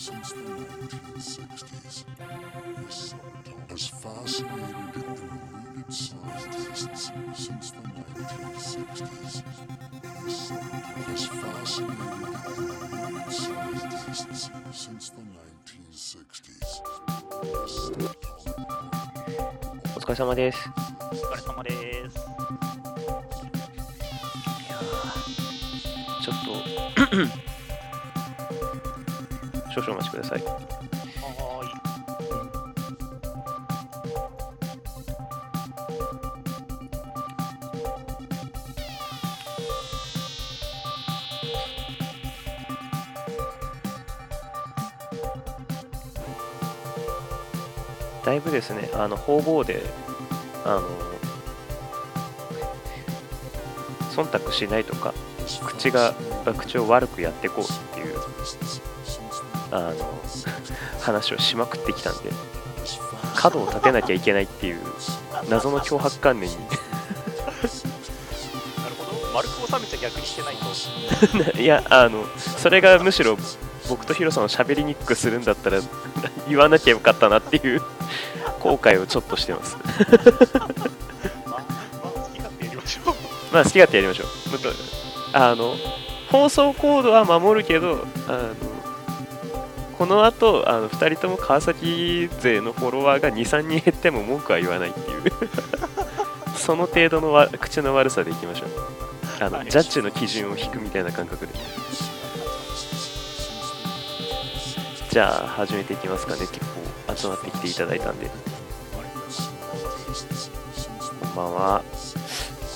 since the 1960s. This summertime has fascinated and eluded scientists since the 1960s. This summertime has fascinated and eluded scientists since the 1960s. This summertime お疲れ様です。お疲れ様です。 少々お待ちください。はい。だいぶですね、あの方々で、あの忖度しないとか、口が口を悪くやっていこうっていうあの 話をしまくってきたんで、角を立てなきゃいけないっていう謎の脅迫観念になるほど。丸く収めちゃ逆にしてないと。いや、あの、それがむしろ僕とヒロさんを喋りにくくするんだったら言わなきゃよかったなっていう後悔をちょっとしてます。まあ、まあ、好き勝手やりましょう。まあ好き勝手やりましょう。むとあの、放送コードは守るけど、あの、この後、あの2人とも川崎勢のフォロワーが2、3人減っても文句は言わないっていう、その程度のわ口の悪さでいきましょう。あの、はいジャッジの基準を引くみたいな感覚で。じゃあ始めていきますかね。結構集まってきていただいたんで。こんばんは。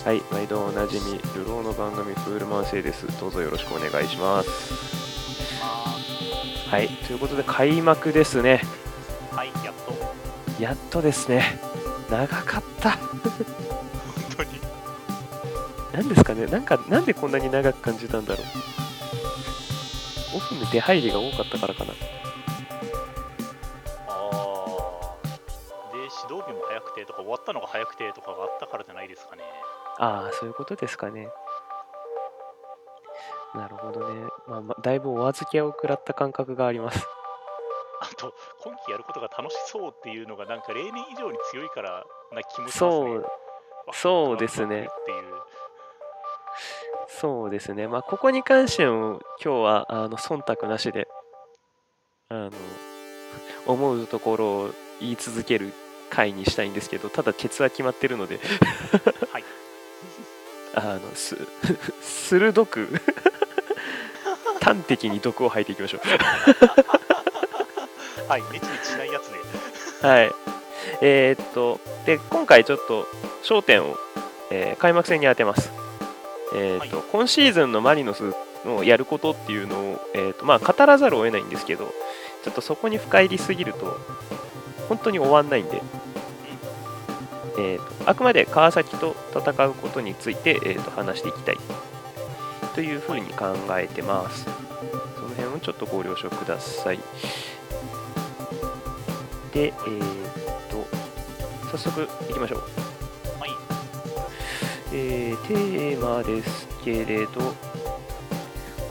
はい、毎度おなじみ、流浪の番組フールマンセイです。どうぞよろしくお願いします。あはい、ということで開幕ですね。ーはい、やっと。やっとですね。長かった。本当に。なんですかねなんか、なんでこんなに長く感じたんだろう。オフの出入りが多かったからかな。ああ。で、指導日も早くてとか、終わったのが早くてとかがあったからじゃないですかね。ああ、そういうことですかね。なるほどね。まあ、まあ、だいぶお預けを食らった感覚があります。あと、今季やることが楽しそうっていうのが、なんか例年以上に強いからな気もしますね。そう、わそうですねっていう。そうですね。まあ、ここに関しても、今日は、あの、忖度なしで、あの、思うところを言い続ける回にしたいんですけど、ただ、ケツは決まってるので、はい。あの、す、鋭く、端的に毒を吐いていきましょ はい、ネチネチしないやつで。う。はい。えーっと、で、今回ちょっと、焦点を、えー開幕戦に当てます。えーっと、はい今シーズンのマリノスのやることっていうのを、えーっと、まあ、語らざるを得ないんですけど、ちょっとそこに深入りすぎると、本当に終わんないんで、えーっと、あくまで川崎と戦うことについて、えーっと、話していきたいというふうに考えてます。その辺をちょっとご了承ください。で、えーっと、早速いきましょう。はい。えーテーマですけれど、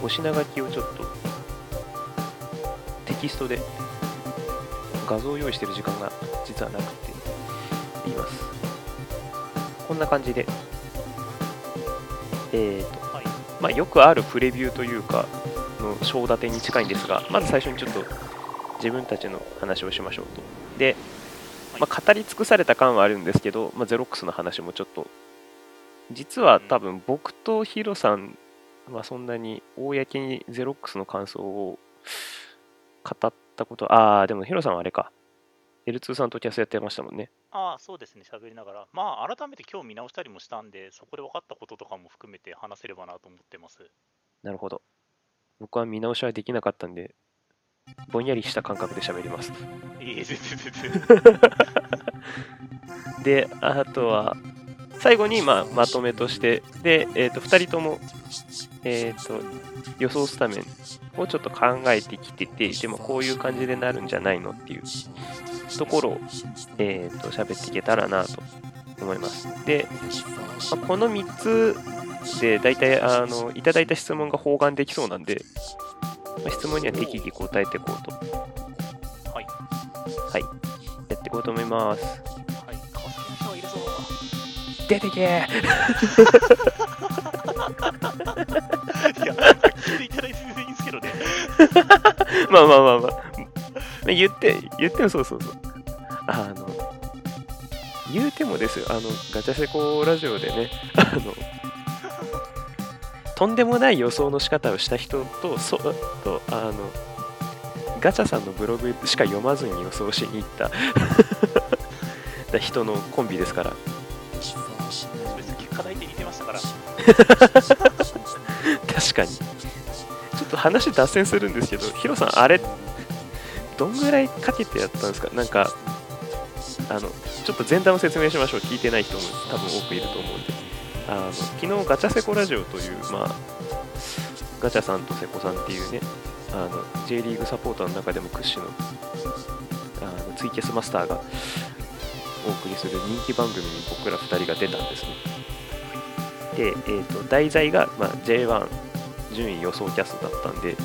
お品書きをちょっとテキストで画像を用意してる時間が実はなくて言います。こんな感じで、えーと、はい。まあ、よくあるプレビューというか、の章立てに近いんですが、まず最初にちょっと自分たちの話をしましょうと。で、まあ、語り尽くされた感はあるんですけど、まあ、ゼロックスの話もちょっと、実は多分僕とヒロさんはそんなに公にゼロックスの感想を語ったこと、ああ、でもヒロさんはあれか、L2 さんとキャスやってましたもんね。ああ、そうですね、喋りながら。まあ、改めて今日見直したりもしたんで、そこで分かったこととかも含めて話せればなと思ってます。なるほど。僕は見直しはできなかったんで、ぼんやりした感覚で喋ります。いえ、全然全然。で、あとは、最後に、まあ、まとめとして、で、えっ、と、2人とも、えっ、と、予想スタメンをちょっと考えてきてて、でもこういう感じでなるんじゃないのっていうところを、えっ、と、喋っていけたらなと思います。で、まあこの3つで、大体、あの、いただいた質問が包含できそうなんで、まあ質問には適宜答えていこうと、はい。はい、やっていこうと思います。はい。川崎の人はいるぞ。出てけいや、聞いていただいて全然いいんですけどね。まあまあまあまあ。言って、言ってもそうそうそう。あの、言うてもですよ、あの、ガチャセコラジオでね、あの、とんでもない予想の仕方をした人と、そと、あの、ガチャさんのブログしか読まずに予想しに行った た人のコンビですから、as fascinating 別に結果大体似てましたから。since the 確かに。ちょっと話脱線するんですけど、ヒロさん、あれ、どんぐらいかけてやったんですか？なんか、あの、ちょっと前段を説明しましょう。聞いてない人も多分多くいると思うんで。あの、昨日ガチャセコラジオという、まあ、ガチャさんとセコさんっていうね、あの、J リーグサポーターの中でも屈指の、あの、ツイキャスマスターがお送りする人気番組に僕ら2人が出たんですね。で、えー、と題材が、まあ、J1 順位予想キャストだったんで、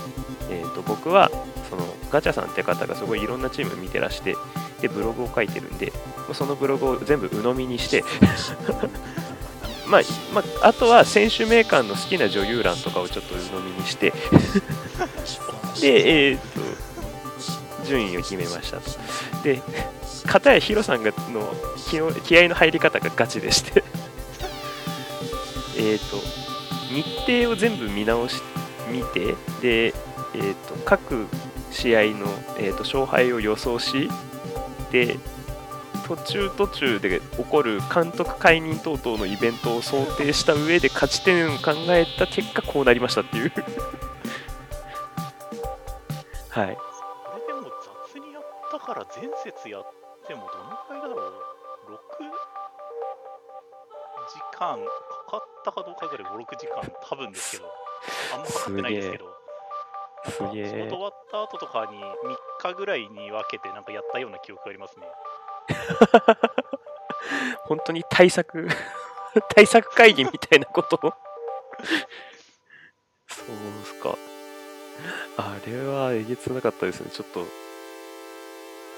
えー、と僕はそのガチャさんって方がすごいいろんなチーム見てらしてでブログを書いてるんでそのブログを全部鵜呑みにして まあ、まあ、あとは選手名鑑の好きな女優欄とかをちょっと鵜呑みにして で、えー、と順位を決めましたと。で片やヒロさんがの気の気合の入り方がガチでして えと日程を全部見直し見てで、えー、と各試合の、えー、と勝敗を予想しで途中途中で起こる監督解任等々のイベントを想定した上で勝ち点を考えた結果こうなりましたっていう。はい。これでも雑にやったから前節やってもどのくらいだろう ?6 時間かかったかどうかぐらい5、6時間多分ですけど、あんまかかってないですけど、すげえ。仕事終わった後とかに3日ぐらいに分けてなんかやったような記憶がありますね。本当に対策 対策会議みたいなことを。そうっすか。あれはえげつなかったですね。ちょっと。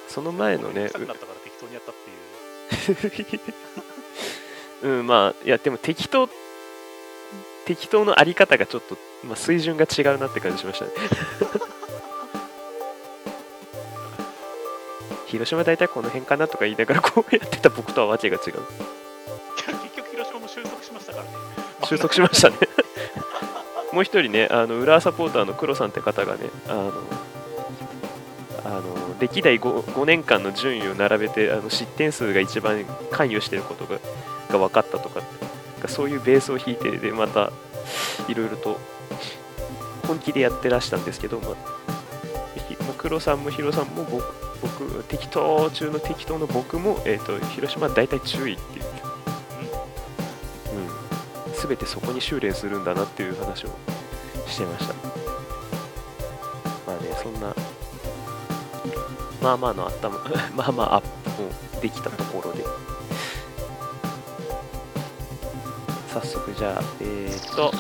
その前のねなったから適当にやったっていう。うんまあいやでも適当適当のあり方がちょっと、まあ、水準が違うなって感じしましたね。広島大体この辺かなとか言いながらこうやってた僕とはわけが違う。結局広島も収束しましたからね。収束しましたね。もう一人ねあの浦和サポーターの黒さんって方がねあのあの歴代 5, 5年間の順位を並べてあの失点数が一番関与していることがが分かったとかそういうベースを弾いてでまたいろいろと本気でやってらしたんですけど、まあ、黒さんもヒロさんも僕僕適当中の適当の僕も、えー、と広島は大体注意っていう。うん、全てそこに修練するんだなっていう話をしてました。まあねそんなまあまあのあったま まあまあアップもできたところで。早速じゃあえー、っと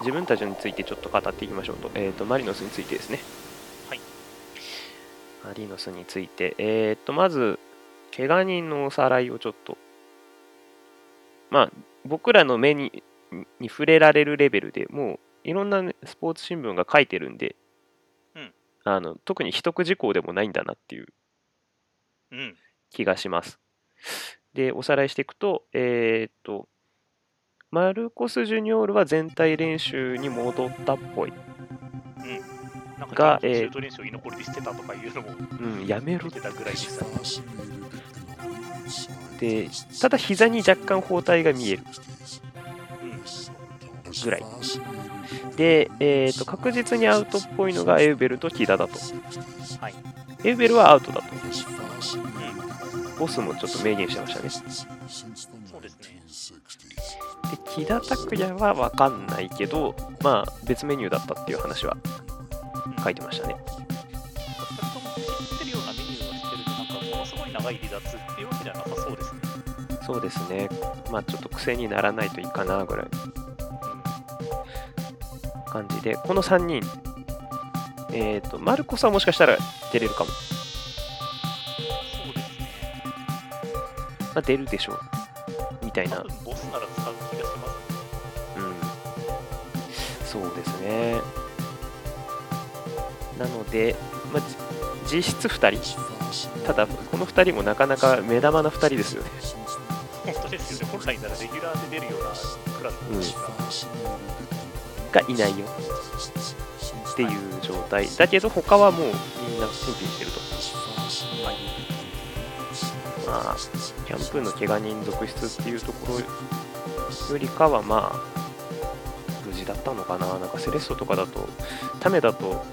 自分たちについてちょっと語っていきましょうと,、えー、っとマリノスについてですね。はい。マリノスについて。えー、っとまず怪我人のおさらいをちょっと。まあ僕らの目にに触れられるレベルでもういろんなね、スポーツ新聞が書いてるんで、うん。あの特に秘匿事項でもないんだなっていううん。気がします。で、おさらいしていくと、えーっと、マルコス・ジュニョールは全体練習に戻ったっぽい。なんがか、えーシュート練習を居残りでしてたとかいうのもうん、やめろ見てたぐらいでした。でただ膝に若干包帯が見える。ぐらいで、えーっと、確実にアウトっぽいのがエウベルと木田だと。はい。エウベルはアウトだと。ボスもちょっと明言してましたね。そうですね 1960s. で、木田拓也は分かんないけど、まあ、別メニューだったっていう話は書いてましたね。少なくとも知ってるようなメニューをしてると、なんかものすごい長い離脱っていうわけではなさそうですね。そうですね。まあ、ちょっと癖にならないといいかなぐらい。感じで、この3人、えっ、と、マルコスはもしかしたら出れるかも。まあ、出るでしょう。みたいな多。分ボスなら使う気がします。うん。そうですね。なので、まあ、じ実質2人。ただ、この2人もなかなか目玉な2人ですよね。本当ですよね。本来ならレギュラーで出るようなクラスの人が、がいないよっていう状態。だけど、他はもうみんなピンピンしてると。まあ、キャンプの怪我人続出っていうところよりかは、まあ、無事だったのかな。なんかセレッソとかだと、タメだと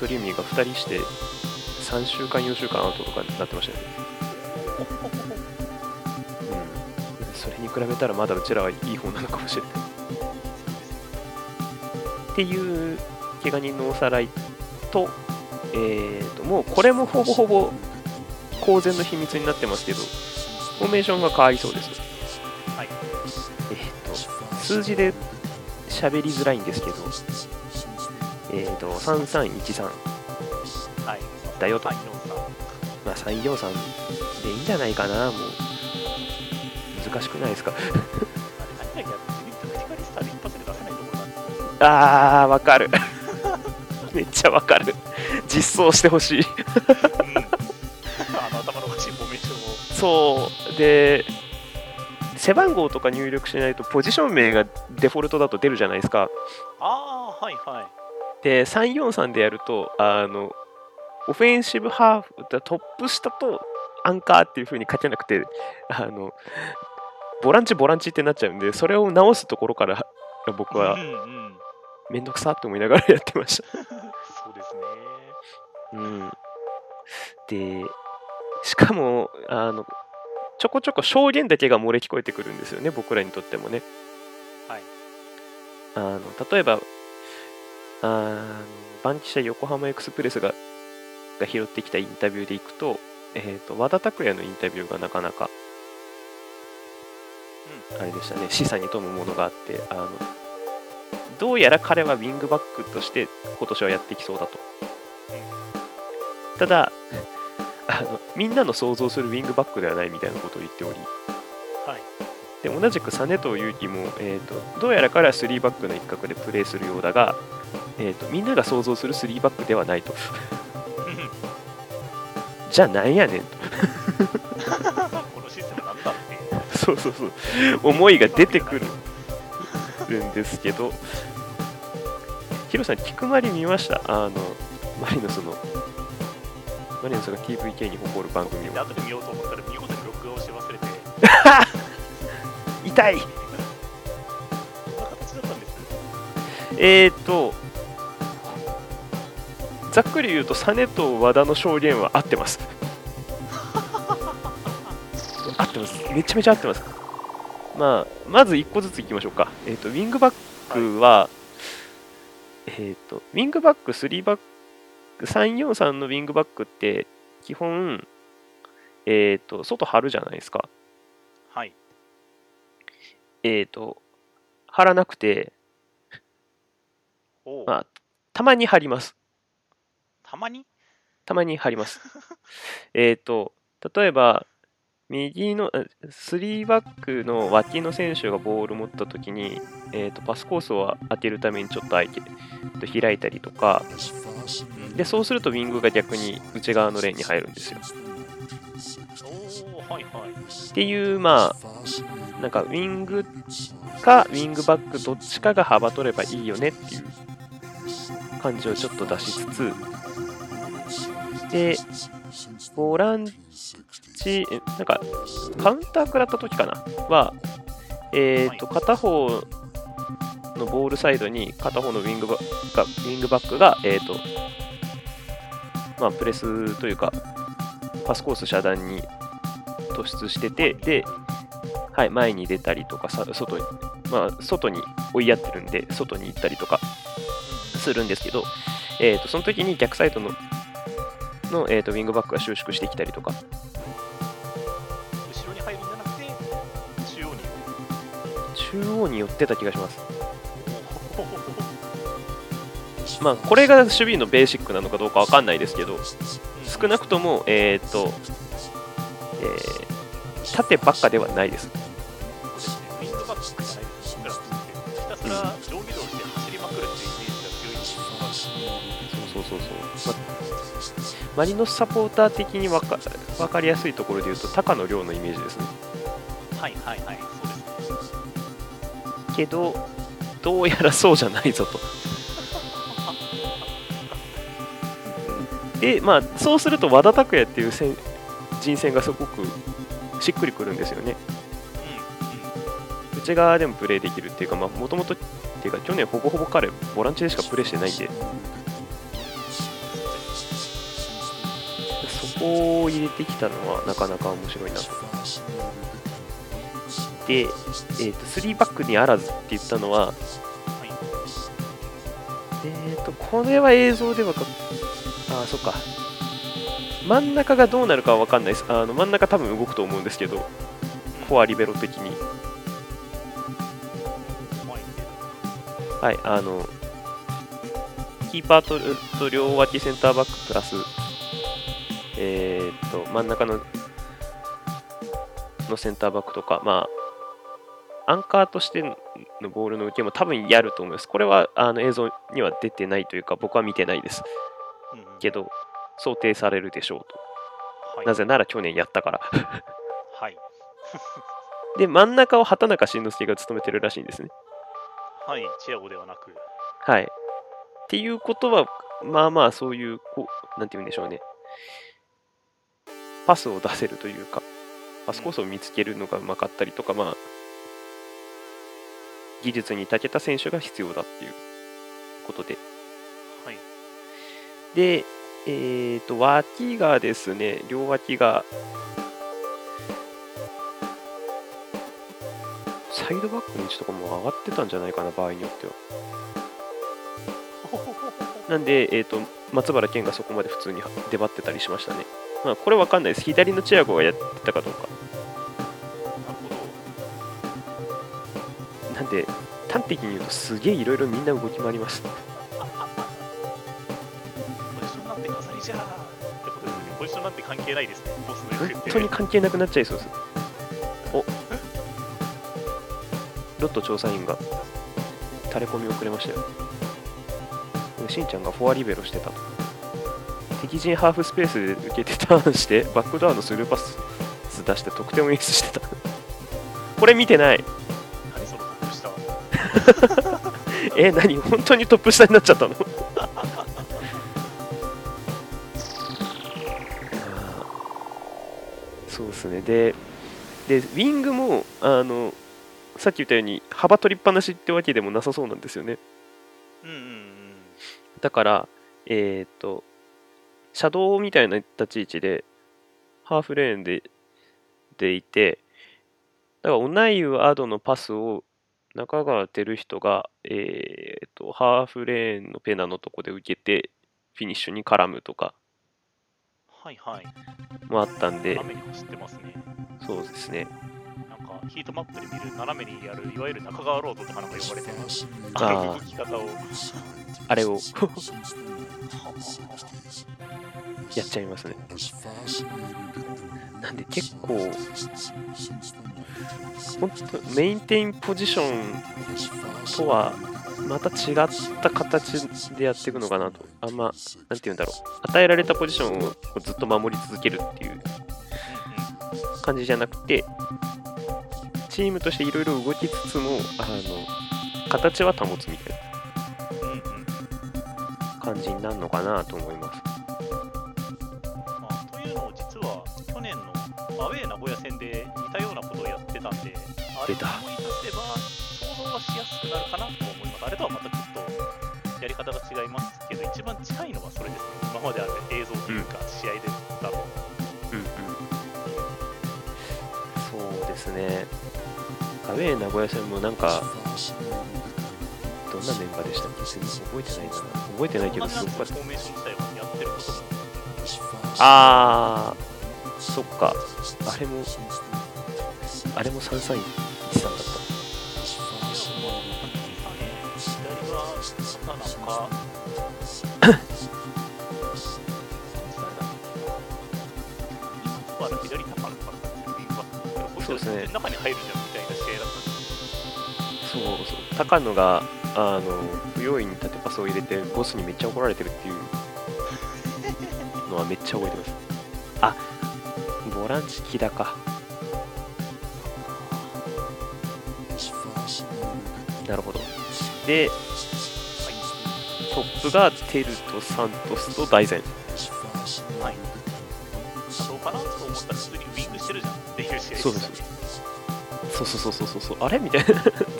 ドリーミーが2人して、3週間、4週間アウトとかになってましたよね。うん。それに比べたらまだうちらはいい方なのかもしれない。っていう怪我人のおさらいと、えー、ともうこれもほぼほぼ公然の秘密になってますけど、フォーメーションが変わりそうです。はい。えー、と数字で喋りづらいんですけど、えー、と3313はい。だよと、はい、4さん。まあ、343でいいんじゃないかな、もう難しくないですか？あー、わかる。めっちゃわかる。実装してほしい。頭のおかしいフォーメーションを。そうで背番号とか入力しないとポジション名がデフォルトだと出るじゃないですかああ、はいはい。で343でやるとあのオフェンシブハーフトップ下とアンカーっていう風に書けなくてあのボランチボランチってなっちゃうんでそれを直すところから僕はうんうん。めんどくさって思いながらやってました そうですね。うん、でしかもあのちょこちょこ証言だけが漏れ聞こえてくるんですよね僕らにとってもね。はい。あの例えばあのバンキシャ横浜エクスプレスがが拾ってきたインタビューでいくと,、えー、と和田拓也のインタビューがなかなか、あれでしたね。示唆に富むものがあってあのどうやら彼はウィングバックとして今年はやってきそうだと。ただあのみんなの想像するウィングバックではないみたいなことを言っておりはい。で同じく実藤祐樹も、えーと、どうやら彼は3バックの一角でプレーするようだが、えーと、みんなが想像する3バックではないと。じゃあなんやねんと。このシステムなんだって。そうそうそう。思いが出てくるんですけど、ヒロさん、菊まり見ました？あの、マリノスの、マリノスが TVK に誇る番組をで、。後で見ようと思ったら見事に録画をして忘れて、痛いこんな形だったんです。えーと、ざっくり言うと、実と和田の証言は合ってます。合ってます。めちゃめちゃ合ってます。まあ、まず1個ずついきましょうか。えーと、ウィングバックは、えーと、ウィングバック、3バック、343のウィングバックって、基本、えーと、外張るじゃないですか。はい。えーと、張らなくて、まあたまに張ります。たまに？たまに貼ります。えっと、例えば、右の、あ3バックの脇の選手がボール持ったときに、えー、とパスコースを開けるためにちょっと開けと開いたりとか、で、そうするとウィングが逆に内側のレーンに入るんですよ。はいはい。っていう、まあ、なんかウィングかウィングバックどっちかが幅取ればいいよねっていう感じをちょっと出しつつ、で、ボランチ、えなんか、カウンター食らった時かなは、えっ、と、片方のボールサイドに片方のウィングバがウィングバックが、えっ、と、まあ、プレスというか、パスコース遮断に突出してて、で、はい、前に出たりとか、さ外に、まあ、外に追いやってるんで、外に行ったりとかするんですけど、えー、とその時に逆サイドのの、えー、とウィングバックが収縮してきたりとか、後ろに入るんじゃなくて、中央に。中央に寄ってた気がします。まあ、これが守備のベーシックなのかどうかわかんないですけど、少なくとも、えーっと、えー縦ばっかではないです。そう。そうそう。まマリノスサポーター的にわかわかりやすいところで言うと、高野亮のイメージですね。はいはいはい、そうですね。けど、どうやらそうじゃないぞと。で、まあ、そうすると和田拓也っていう戦人選がすごくしっくりくるんですよね。内側でもプレーできるっていうか、もともとっていうか、去年ほぼほぼ彼、ボランチでしかプレーしてないんで、そこを入れてきたのはなかなか面白いなと。で、えー、と3バックにあらずって言ったのは、はいえー、とこれは映像ではか、あ、そっか、真ん中がどうなるかは分かんないです。あの真ん中多分動くと思うんですけど、コアリベロ的に。はい、あの、キーパーとと両脇センターバックプラス、えーっと、真ん中ののセンターバックとか、まあ、アンカーとしてのボールの受けも多分やると思います。これはあの映像には出てないというか、僕は見てないです。けど、想定されるでしょうと。はいなぜなら去年やったから。はい。で、真ん中を畑中慎之介が務めてるらしいんですね。はい、チアゴではなく、はい。っていうことは、まあまあ、そういう、こう、なんて言うんでしょうね。パスを出せるというか、パスコースを見つけるのがうまかったりとか、まあ、技術に長けた選手が必要だっていうことで。で、えっ、と、脇がですね、両脇が、サイドバックの位置とかも上がってたんじゃないかな、場合によっては。なんで、えー、と松原健がそこまで普通に出張ってたりしましたね。まあ、これわかんないです。左のチアゴがやってたかどうか。なんで、端的に言うとすげえいろいろみんな動き回ります。なんて関係ないですね。コースの本行方って当に関係なくなっちゃいそうです。おロット調査員が垂れ込みをくれましたよ。しんちゃんがフォアリベロしてたと。敵陣ハーフスペースで受けてターンして、バックドアのスルーパス出して得点を演出してた。これ見てない。何そのトップ下。え、何？本当にトップ下になっちゃったの？ね。で、で、ウィングも、あの、さっき言ったように、幅取りっぱなしってわけでもなさそうなんですよね。うんうんうん。だから、えっ、と、シャドウみたいな立ち位置で、ハーフレーンで、でいて、だから、オナイウ・アドのパスを中川照人が、えっ、と、ハーフレーンのペナのとこで受けて、フィニッシュに絡むとかはいはい。もあったんで、斜めに走ってますね。そうですね。なんかヒートマップで見る斜めにやるいわゆる中川ロードとかなんか呼ばれてるあの動き方をあれを やっちゃいますね。なんで結構、本当メインテインポジションとはまた違った形でやっていくのかなと。あんま、なんて言うんだろう。与えられたポジションをずっと守り続けるっていう感じじゃなくて、チームとしていろいろ動きつつも、あの、形は保つみたいな感じになるのかなと思います。まあ、というのを実は去年のアウェー名古屋戦で似たようなことをやってたんで、あれを出た思い出せば想像はしやすくなるかなとれとはまたちょっとやり方が違いますけど、一番近いのはそれですね。今まである映像というか、試合でだと。うんうん。そうですね。アウェー名古屋戦もなんか、どんなメンバーでしたっけ？覚えてないな。覚えてないけど、すごくですよフォーメーション自体はやってることも。あー、そっか。あれも、あれも331さんだっいは刀か今から左高野かなそうですね。中に入るじゃんみたいな試合だったんでそうそう高野があの不用意に縦パスを入れてボスにめっちゃ怒られてるっていうのはめっちゃ覚えてますあボランチ木田かなるほどでトップがテルとサントスと大前 as fast as はい。どうかなと思ったら普通にウィングしてるじゃん。っていう試合そうですそうそうそうそうそう。そうあれみたいな。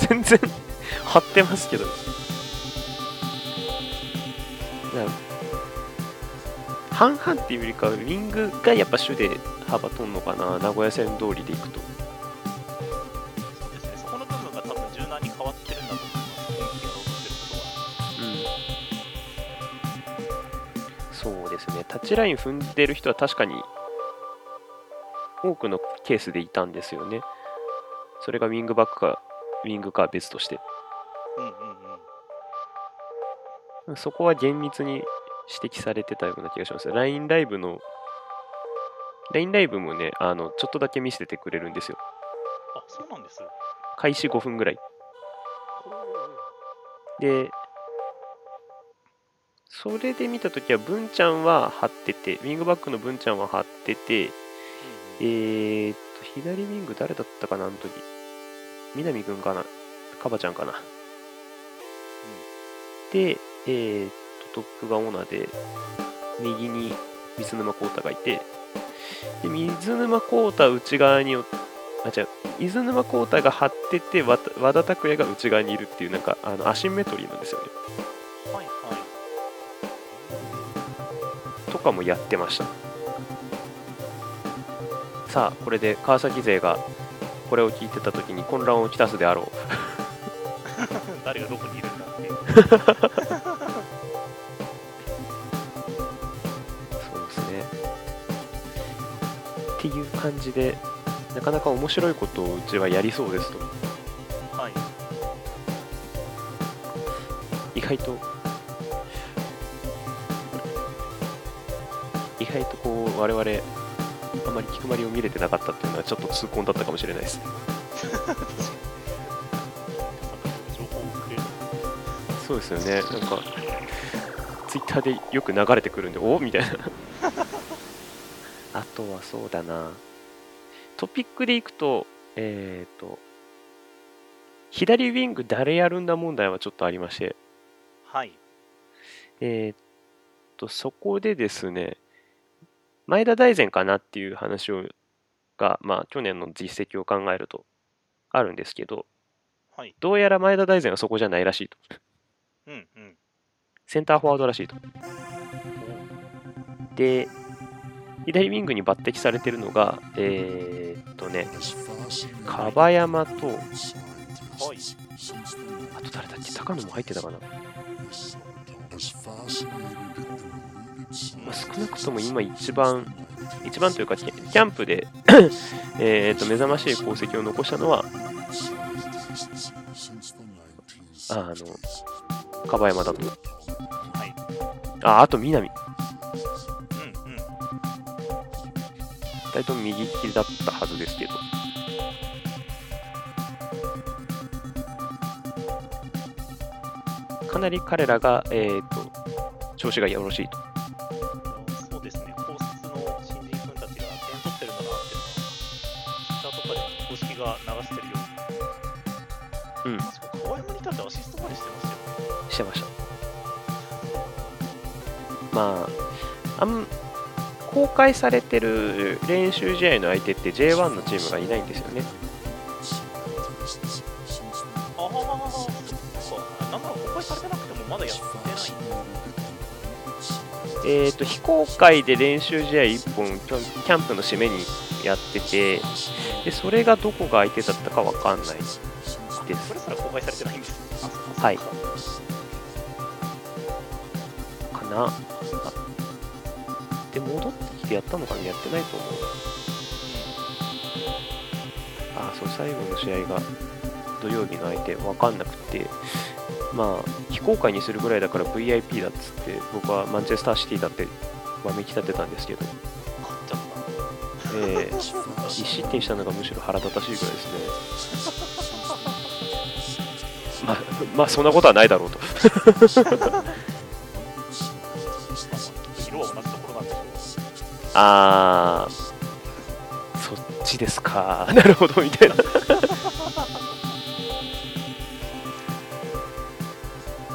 全然 張ってますけど。な半々っていうよりかはウィングがやっぱ主で幅取んのかな。名古屋線通りでいくとチライン踏んでる人は確かに多くのケースでいたんですよねそれがウィングバックかウィングかは別としてうんうんうんそこは厳密に指摘されてたような気がします。LINE ライブの、LINE ライブもね、あの、ちょっとだけ見せてくれるんですよ。あそうなんです開始5分ぐらい。で、それで見たときは、文ちゃんは張ってて、ウィングバックの文ちゃんは張ってて、えーっと、左ウィング誰だったかな、あの時。南くんかなカバちゃんかな。で、えーっと、トップがオーナーで、右に水沼宏太がいて、で水沼宏太内側に、あ、違う、水沼宏太が張ってて、和田和田拓也が内側にいるっていう、なんか、あのアシンメトリーなんですよね。はいかもやってました。さあ、これで川崎勢がこれを聞いてた時に混乱をきたすであろう。誰がどこにいるんだっていうそうですね。っていう感じで、なかなか面白いことをうちはやりそうですと。はい意外と、外とこう、我々、あまり気配りを見れてなかったっていうのはちょっと痛恨だったかもしれないです。情報をくれるそうですよね。なんか、ツイッターでよく流れてくるんで、お？みたいな。あとはそうだな。トピックでいくと、えっ、と、左ウィング誰やるんだ問題はちょっとありまして、はいえーっと、そこでですね、前田大然かなっていう話をが、まあ、去年の実績を考えるとあるんですけど、はい。どうやら前田大然はそこじゃないらしいと。うんうん。センターフォワードらしいと。で、左ウィングに抜擢されてるのが、えーっとね、樺山と、はい。あと誰だっけ、高野も入ってたかな？まあ、少なくとも今一番、一番というか、キャンプで えと目覚ましい功績を残したのは、あ 1960s. の、樺山だと。はいあ、あと南。うんうん二人とも右利きだったはずですけど。かなり彼らが、えー、と調子がよろしいと。公開されてる練習試合の相手って J1 のチームがいないんですよね。ああ、そうか。なんなら公開されてなくてもまだやってない。えー、と非公開で練習試合1本キャンプの締めにやっててでそれがどこが相手だったかわかんないですそれすら公開されてないんですはいかかなあで戻ってきてやったのかなやってないと思う。あそう最後の試合が土曜日の相手わかんなくて。まあ非公開にするぐらいだから VIP だっつって僕はマンチェスターシティだってわめき立てたんですけど。えー、1失点したのがむしろ腹立たしいぐらいですね。まあまあそんなことはないだろうとあー。そっちですか。なるほどみたいな。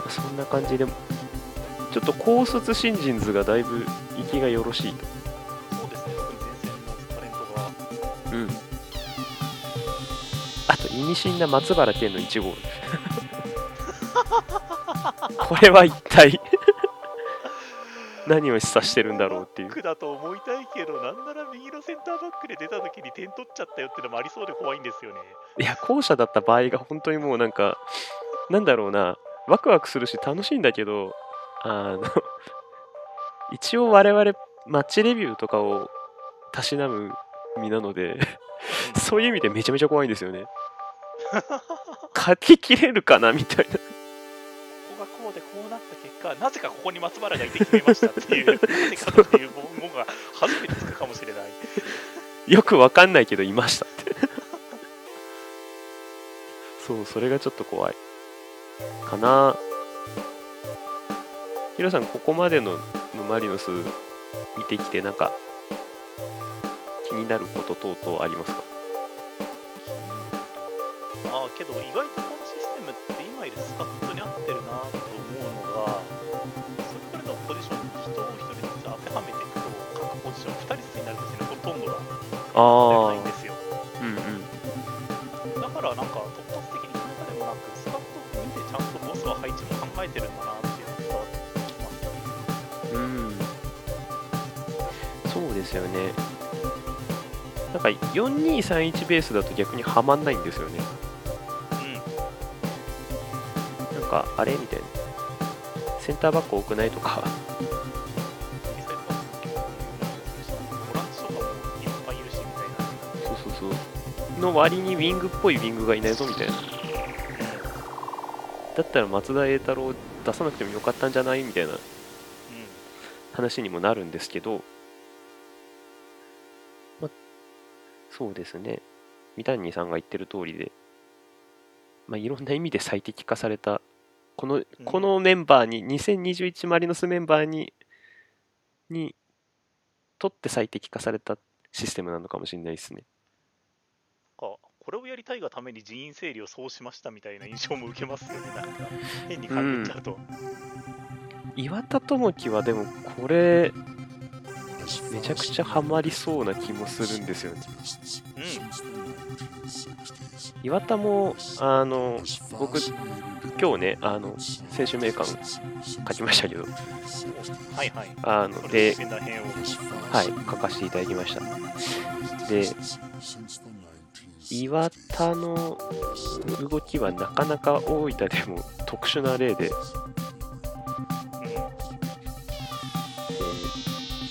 そんな感じでちょっと高卒新人図がだいぶ生きがよろしい。とう。そうですね、特に前線のタレントが。うん。あと意味深な松原健の1号。これは一体何を示唆してるんだろうっていう。僕だと思いたいけど、なんなら右のセンターバックで出た時に点取っちゃったよってのもありそうで怖いんですよね。いや後者だった場合が本当にもうなんかなんだろうなワクワクするし楽しいんだけどあの 一応我々マッチレビューとかをたしなむ身なのでそういう意味でめちゃめちゃ怖いんですよね。書ききれるかなみたいななった結果、なぜかここに松原がいて決めましたっていう、なぜかっていう文言が初めてつくかもしれない。よくわかんないけどいましたって。そうそれがちょっと怖い。かな。ヒロさんここまでののマリノス見てきてなんか気になること等々ありますか？ああ、けど意外あないんですよ。うんうん。だからなんか突発的に今までもなく、スカットを見てちゃんとボスの配置も考えてるんだなっていうのが伝わってきます。うん。そうですよね。なんか4231ベースだと逆にはまんないんですよね。うん。なんかあれ？みたいな。センターバック多くないとかの割にウィングっぽいウィングがいないぞみたいな。だったら松田栄太郎出さなくてもよかったんじゃないみたいなうん。話にもなるんですけど、ま、そうですね。三谷さんが言ってる通りで、まあ、いろんな意味で最適化された。このこのメンバーに2021マリノスメンバーににとって最適化されたシステムなのかもしれないですねこれをやりたいがために人員整理をそうしましたみたいな印象も受けますよね、なんか変に考えちゃうと。岩田智樹はでもこれめちゃくちゃハマりそうな気もするんですよね岩田もあの僕今日ねあの選手名鑑書きましたけどはいはい。あので。はい書かせていただきましたで岩田の動きはなかなか大分でも特殊な例でで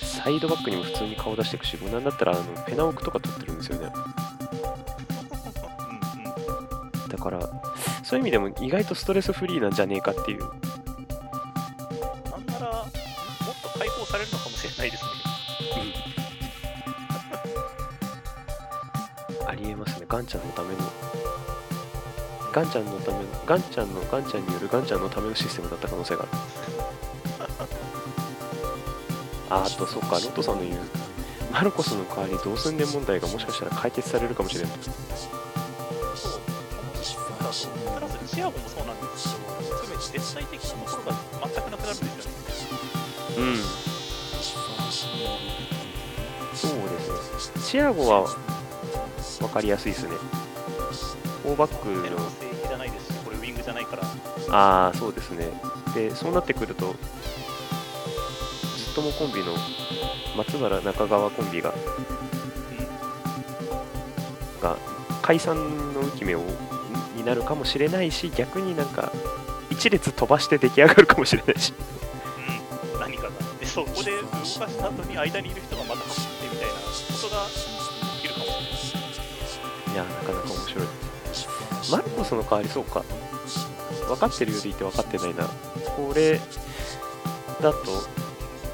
サイドバックにも普通に顔出していくし、なんだったらあのペナオクとか取ってるんですよね。うんうん。だから、そういう意味でも意外とストレスフリーなんじゃねえかっていう。なんなら、もっと解放されるのかもしれないですね。ガンちゃんのための。ガンちゃんのための、ガンちゃんの、ガンちゃんによるガンちゃんのためのシステムだった可能性がある。あ、あと、そっか、ロットさんの言う、マルコスの代わり同寸年問題がもしかしたら解決されるかもしれない。そう、このシステムだと、プラスチアゴもそうなんですけど、含めて絶対的なところが全くなくなるんですよね。うん、そうですね。チアゴは分かりやすいですね。4バックのないですし、これウィングじゃないから。ああ、そうですね。で、そうなってくると、ずっともコンビの松原中川コンビが、が解散の浮き目をになるかもしれないし、逆になんか、一列飛ばして出来上がるかもしれないし。うん、うん、何かが。で、そこで動かした後に間にいる人がまた走ってみたいなことがい。いや、なかなか面白い。マルコスの代わりそうか。分かってるようでいて分かってないなこれだと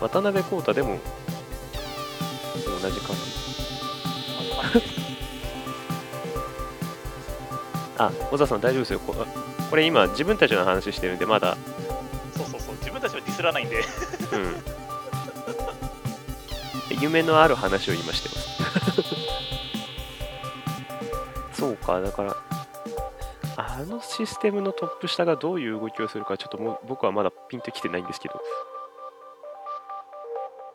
渡辺康太でも同じかなあ小沢さん大丈夫ですよここれ今自分たちの話してるんでまだそうそうそう、自分たちはディスらないんで。うん夢のある話を今してます そうかだからあのシステムのトップ下がどういう動きをするかちょっともう僕はまだピンときてないんですけど。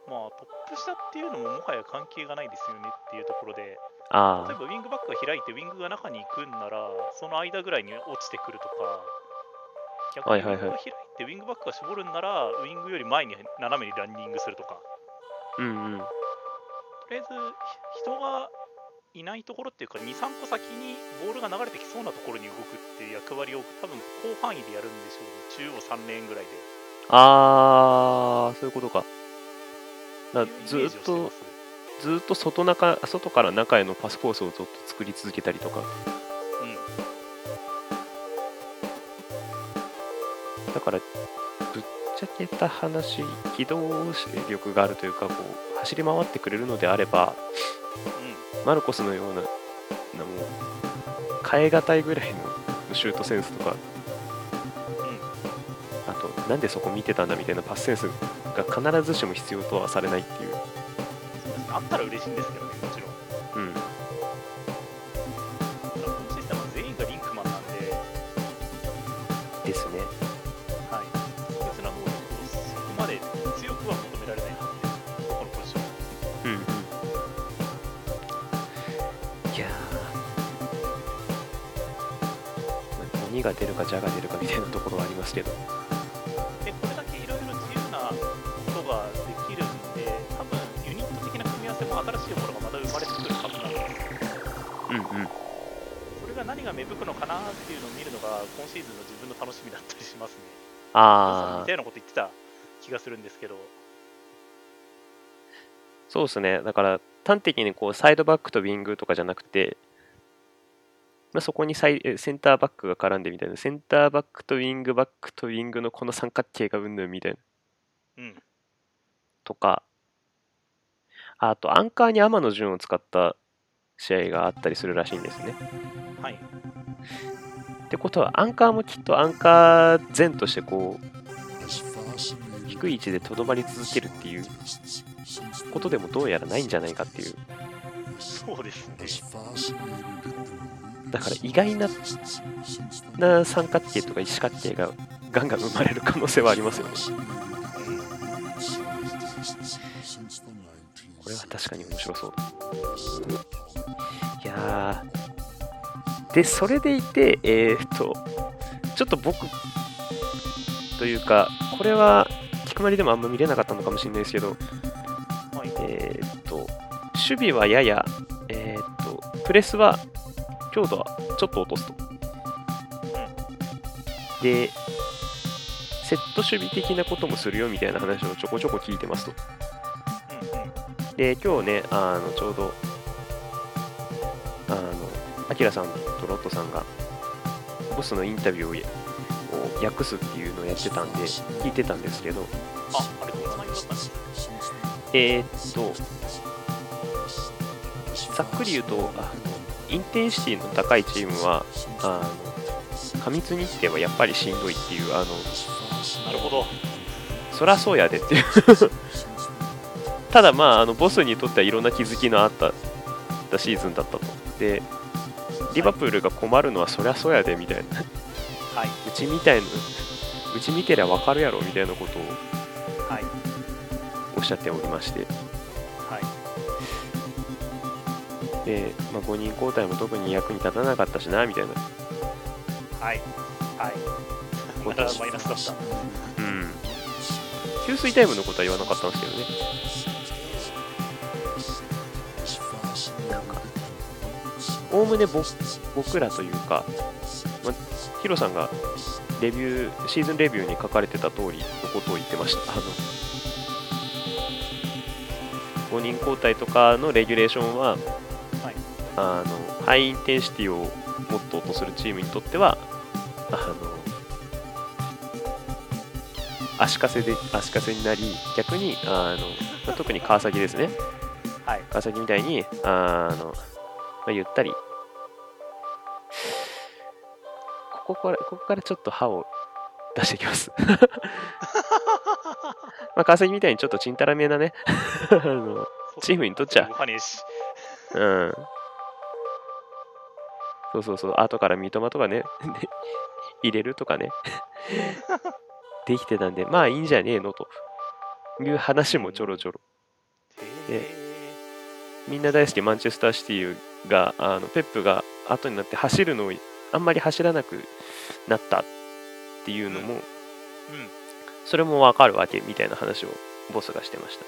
まあ、トップ下っていうのももはや関係がないですよねっていうところで、例えあばウィングバックが開いてウィングが中に行くんなら、その間ぐらいに落ちてくるとか、逆にウィングが開いてウィングバックが絞るんなら、ウィングより前に斜めにランニングするとか、あうんうん。とりあえずひ人がいないところっていうか、2、3歩先にボールが流れてきそうなところに動くっていう役割を多分広範囲でやるんでしょうね、中央3レーンぐらいで。ああそういうことか。だずっとずっと外中外から中へのパスコースをずっと作り続けたりとか。うん。だからぶっちゃけた話機動力があるというかこう走り回ってくれるのであればうんマルコスのようななもう変え難いぐらいのシュートセンスとか。あとなんでそこ見てたんだみたいなパスセンスが必ずしも必要とはされないっていう、あったら嬉しいんですけどね、もちろん。鬼が出るか蛇が出るかみたいなところはありますけど。で、これだけいろいろ自由なことができるんで、多分ユニット的な組み合わせも新しいものがまた生まれてくるはずな。んで。うんうん。それが何が芽吹くのかなっていうのを見るのが、今シーズンの自分の楽しみだったりしますね。ああ似たようなこと言ってた気がするんですけど、そうですね。だから端的にこうサイドバックとウィングとかじゃなくて、まあ、そこにサイえセンターバックが絡んでみたいな。センターバックとウィングバックとウィングのこの三角形がうんぬんみたいな。うん、とか。あとアンカーに天野潤を使った試合があったりするらしいんですね。はい、ってことはアンカーもきっとアンカー前としてこう低い位置でとどまり続けるっていう。ことでもどうやらないんじゃないかっていう。そうですね。だから意外なな三角形とか一角形がガンガン生まれる可能性はありますよね。これは 19th 確かに面白そう。いやー。でそれでいてえー、っとちょっと僕というかこれは菊丸でもあんま見れなかったのかもしれないですけどはい、えーっと守備はややえーっとプレスは強度はちょっと落とすと。でセット守備的なこともするよみたいな話をちょこちょこ聞いてますと。うんうん。で、今日ね、あのちょうど、あの、アキラさんとロットさんが、ボスのインタビューをを訳すっていうのをやってたんで、聞いてたんですけど、あ、あえー、っと、ざっくり言うと、あのインテンシティの高いチームは、あの過密日程はやっぱりしんどいっていう、あの、なるほど。そらそうやでっていう。ただまあ、あのボスにとってはいろんな気づきのあったシーズンだったと。で、リバプールが困るのはそりゃそうやでみたいな。はい、うちみたいな、うち見てりゃわかるやろみたいなことをはい、おっしゃっておりまして。で、まあ、5人交代も特に役に立たなかったしなみたいな。はい、はい。ならマイナスだった。うん。給水タイムのことは言わなかったんですけどね。なんか、おおむねぼ僕らというか、まあ、ヒロさんがレビュー、シーズンレビューに書かれてた通りのことを言ってました。あの5人交代とかのレギュレーションは、はいあのハイインテンシティをモットーとするチームにとってはあの足かせで足かせになり逆にあの、まあ特に川崎ですね。はい。川崎みたいにあの、まあ、ゆったり。ここからここからちょっと歯を出していきます。まあ川崎みたいにちょっとちんたらめなね。あのチームにとっちゃ。動かねえし。うんそうそうそう。後から三笘とかね。で 入れるとかね。できてたんでまあいいんじゃねえのと。いう話もちょろちょろ。へみんな大好きマンチェスターシティがあのペップが後になって走るのをあんまり走らなくなったっていうのも、え。うん。それもわかるわけみたいな話をボスがしてました。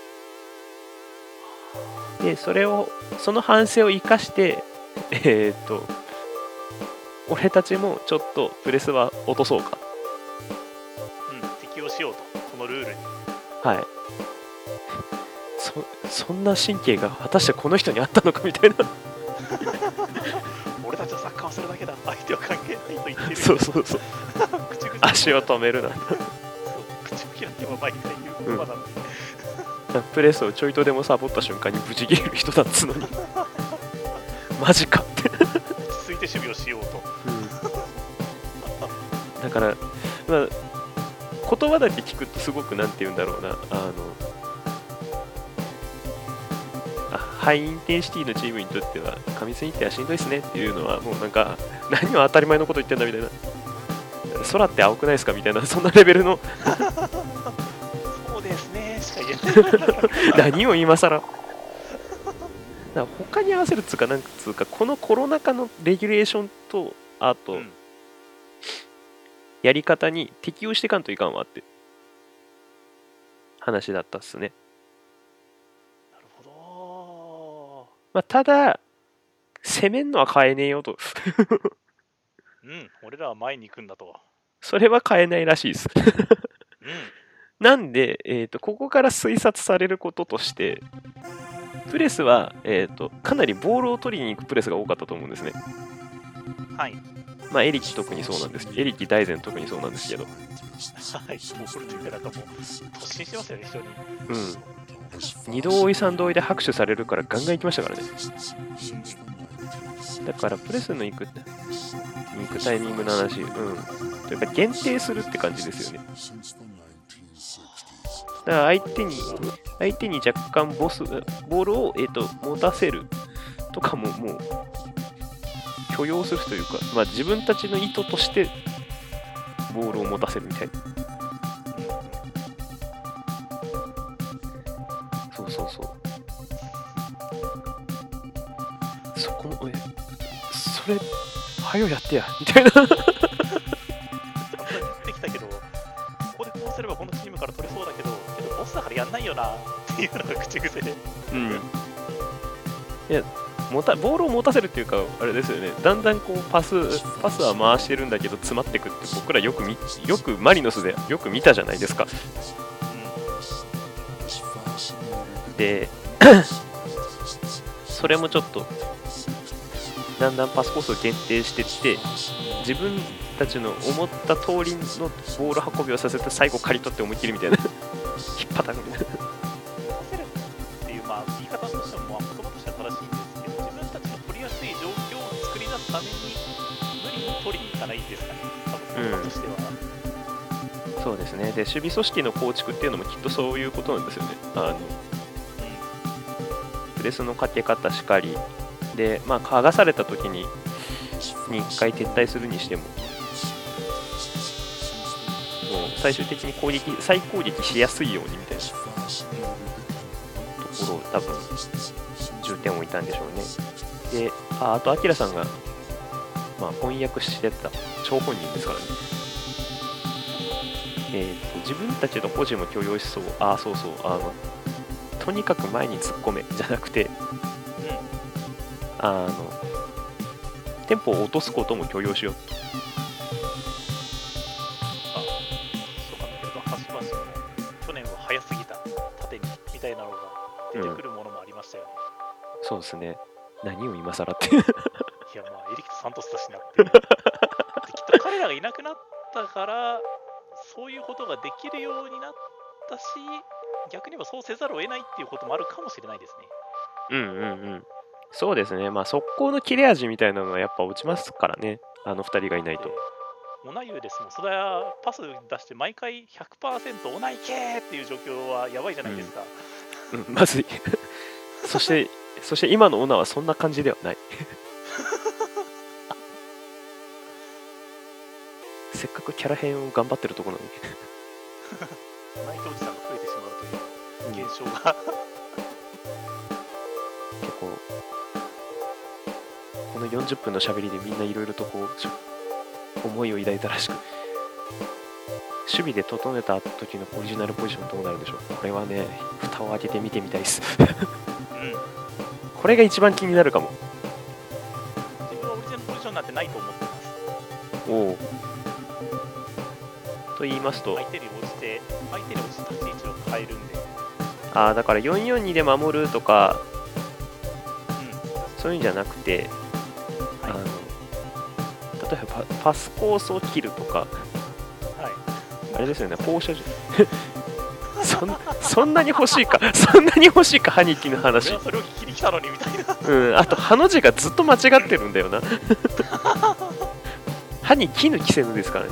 でそれをその反省を生かしてえーっと俺たちもちょっとプレスは落とそうかうん。適応しようと。このルールに。はいそそんな神経が果たしてこの人にあったのかみたいな 俺たちはサッカーをするだけだ。相手は関係ないと言ってる。そうそうそう 足を止めるなそう口を開けば毎回言う言葉なんで。プレスをちょいとでもサボった瞬間にブチ切れる人だっつうのに マジかって、落ち着いて守備をしようと。だから、まあ、言葉だけ聞くとすごくなんて言うんだろうなあのあハイインテンシティのチームにとっては過密日程はしんどいですねっていうのはもうなんか何を当たり前のこと言ってんだみたいな空って青くないですかみたいなそんなレベルのそうですね。しか言えない。何を今更他に合わせるっつうかなんつうかこのコロナ禍のレギュレーションとあとうんやり方に適応していかんといかんわって話だったっすね、なるほまあ、ただ攻めんのは変えねえよとど。うん。俺らは前に行くんだと。それは変えないらしいですうん。なんで、えー、とここから推察されることとしてプレスは、えー、とかなりボールを取りに行くプレスが多かったと思うんですねはい。まあエリキ特にそうなんですエリキ大前特にそうなんですけど。はい。ボールというかなんかもう、突進してますよね、人に。うん。二度追い三度追いで拍手されるからガンガン行きましたからね。だからプレスの行く行くタイミングの話。うん。というか限定するって感じですよね。だから相手に相手に若干ボスボールを、えー、と持たせるとかももう許容するというか、まあ、自分たちの意図としてボールを持たせるみたいなそうそうそう。そこの、え、それ、はよやってや、みたいな。散々言ってきたけど、ここでこうすればこのチームから取れそうだけど、けどボスだからやんないよなっていうのが口癖で。うん。いや、持たボールを持たせるっていうか、あれですよね、だんだんこうパス、パスは回してるんだけど、詰まってくって、僕らよく見、よくマリノスでよく見たじゃないですか。で、それもちょっと、だんだんパスコースを限定してって、自分たちの思った通りのボール運びをさせて、最後刈り取って思いっきりみたいな、引っ叩くみたいで。守備組織の構築っていうのもきっとそういうことなんですよね。あのプレスのかけ方しかり、で、まあ、剥がされた時に、に1回撤退するにしても、もう最終的に攻撃、再攻撃しやすいようにみたいなところを多分重点を置いたんでしょうね。で、ああと、アキラさんが、まあ、翻訳してた張本人ですからね。えーと自分たちの保持も許容しそう、ああ、そうそう、あの、とにかく前に突っ込めじゃなくて、あの、テンポを落とすことも許容しよう。そう考えると、端々の去年は早すぎた縦にみたいなのが出てくるものもありましたよね。そうですね。何を今更って。いや、まあ、エリキとサントスだしなって きっと彼らがいなくなっったからそういうことができるようになったし逆に言えばそうせざるを得ないっていうこともあるかもしれないですねうんうんうん。そうですね。まあ、速攻の切れ味みたいなのはやっぱ落ちますからね。あの2人がいないと。オナユですもんそれはパス出して毎回100%オナイケーっていう状況はやばいじゃないですか、うん、まずい。そして、そして今のオナはそんな感じではない。せっかくキャラ編を頑張ってるところなのに。オナイケおじさんが増えてしまうという現象が。結構この40分の喋りでみんないろいろとこうし思いを抱いたらしく守備で整えた時のオリジナルポジションどうなるんでしょう。これはね蓋を開けて見てみたいです。うん。これが一番気になるかも。自分はオリジナルポジションなんてないと思ってます。おおと言いますと相手に応じて相手に応じて立ち位置を変えるんで、あーだから442で守るとかうそういうんじゃなくて、はいあの例えばパパスコースを切るとかんはい、あれですよね、放射銃。そんそんなに欲しいか、そんなに欲しいか、歯にきの俺話は。それを聞きに来たのにみたいなうん、あと、歯の字がずっと間違ってるんだよな。歯に絹着せぬですからね。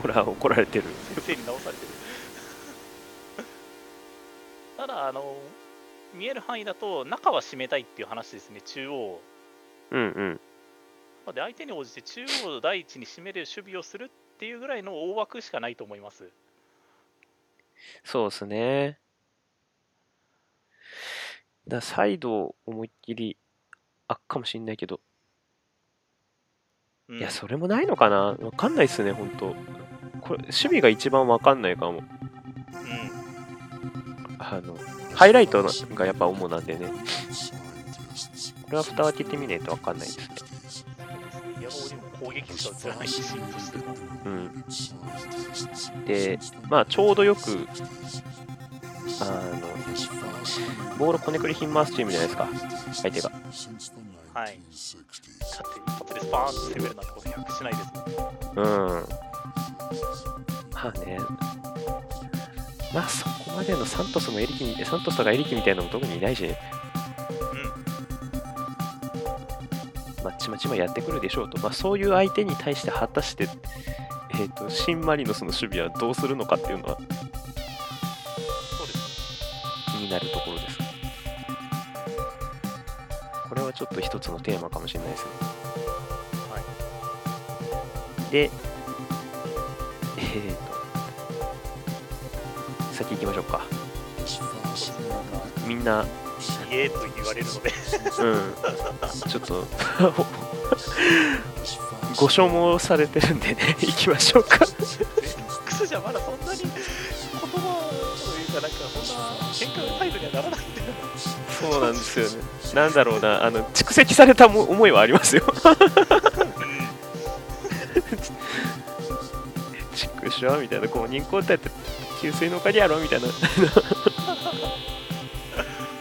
ほら、怒られてる。先生に直されてる ただあの見える範囲だと中は締めたいっていう話ですね中央うんうん。で相手に応じて中央を第一に締める守備をするっていうぐらいの大枠しかないと思いますそうですね。だサイドを思いっきり開くかもしんないけど、うんいや、それもないのかな？わかんないっすね、ほんと。これ、守備が一番わかんないかも。うんあの、ハイライトがやっぱ主なんでね。これは蓋を開けてみないとわかんないですね。攻撃しないうん。で、まあ、ちょうどよく、あの、ボールこねくりひん回すチームじゃないですか、相手が。はい。1960s. だって一発でスパーンと攻めるなんてこと100しないですもんうん。まあね。まあ、そこまでのサントスもエリキみ、サントスとかエリキみたいなのも特にいないし、まあ、ちまちまやってくるでしょうと。まあ、そういう相手に対して果たして、えっ、と、新マリノスの守備はどうするのかっていうのはそうです気になるところ。これはちょっと一つのテーマかもしれないですね。はいで、えーと、先行きましょうか。みんな、イエーと言われるのでうん、ちょっと、ご所望されてるんでね、行きましょうか。ネックスじゃまだそんなにいうかなんかそんな喧嘩の態度にはならないんでそうなんですよね。なんだろうな、あの、蓄積されたも思いはありますよ。畜生みたいな、公認交代って給水のおかげやろみたいな。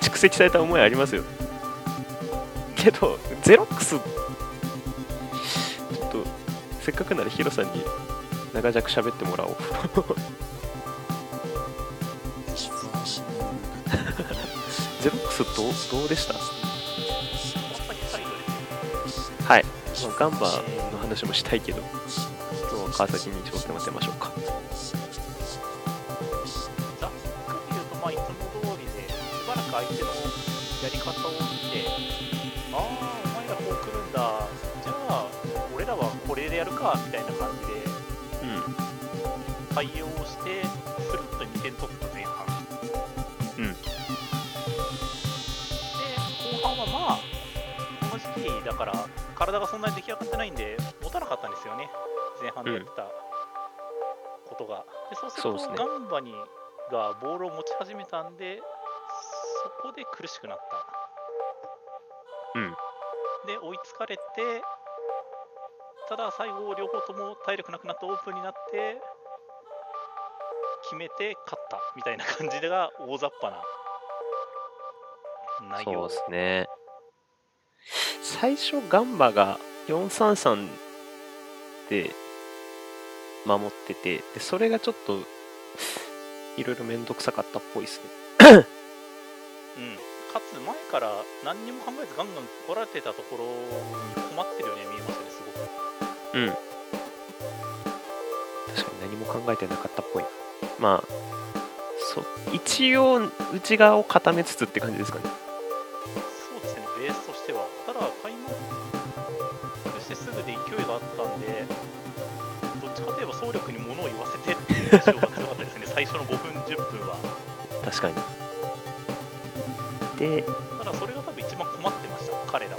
蓄積された思いありますよ。けど、ゼロックス、ちょっと、せっかくならヒロさんに長尺喋ってもらおう。ゼロックスどうどうでした？はい。まあ、ガンバの話もしたいけど、今日は川崎に挑戦を当てましょうか。ざっくり言うとまあいつも通りでしばらく相手のやり方を見てああお前らこう来るんだじゃあ俺らはこれでやるかみたいな感じでうん。対応してスルッと2点取った前半だから体がそんなに出来上がってないんで持たなかったんですよね。前半でやってたことが、でそうするとガンバにがボールを持ち始めたんでそこで苦しくなった。うん。で追いつかれてただ最後両方とも体力なくなってオープンになって決めて勝ったみたいな感じが大雑把な内容。そうですね。最初、ガンバが433で守っててでそれがちょっといろいろ面倒くさかったっぽいですね。うん、かつ前から何にも考えずガンガン来られてたところに困ってるようには見えますよねすごく。うん。確かに何も考えてなかったっぽい。まあそう。一応内側を固めつつって感じですかねせてっていう印象が強かったですね。最初の5分10分は。確かに。でただそれが多分一番困ってました彼らは。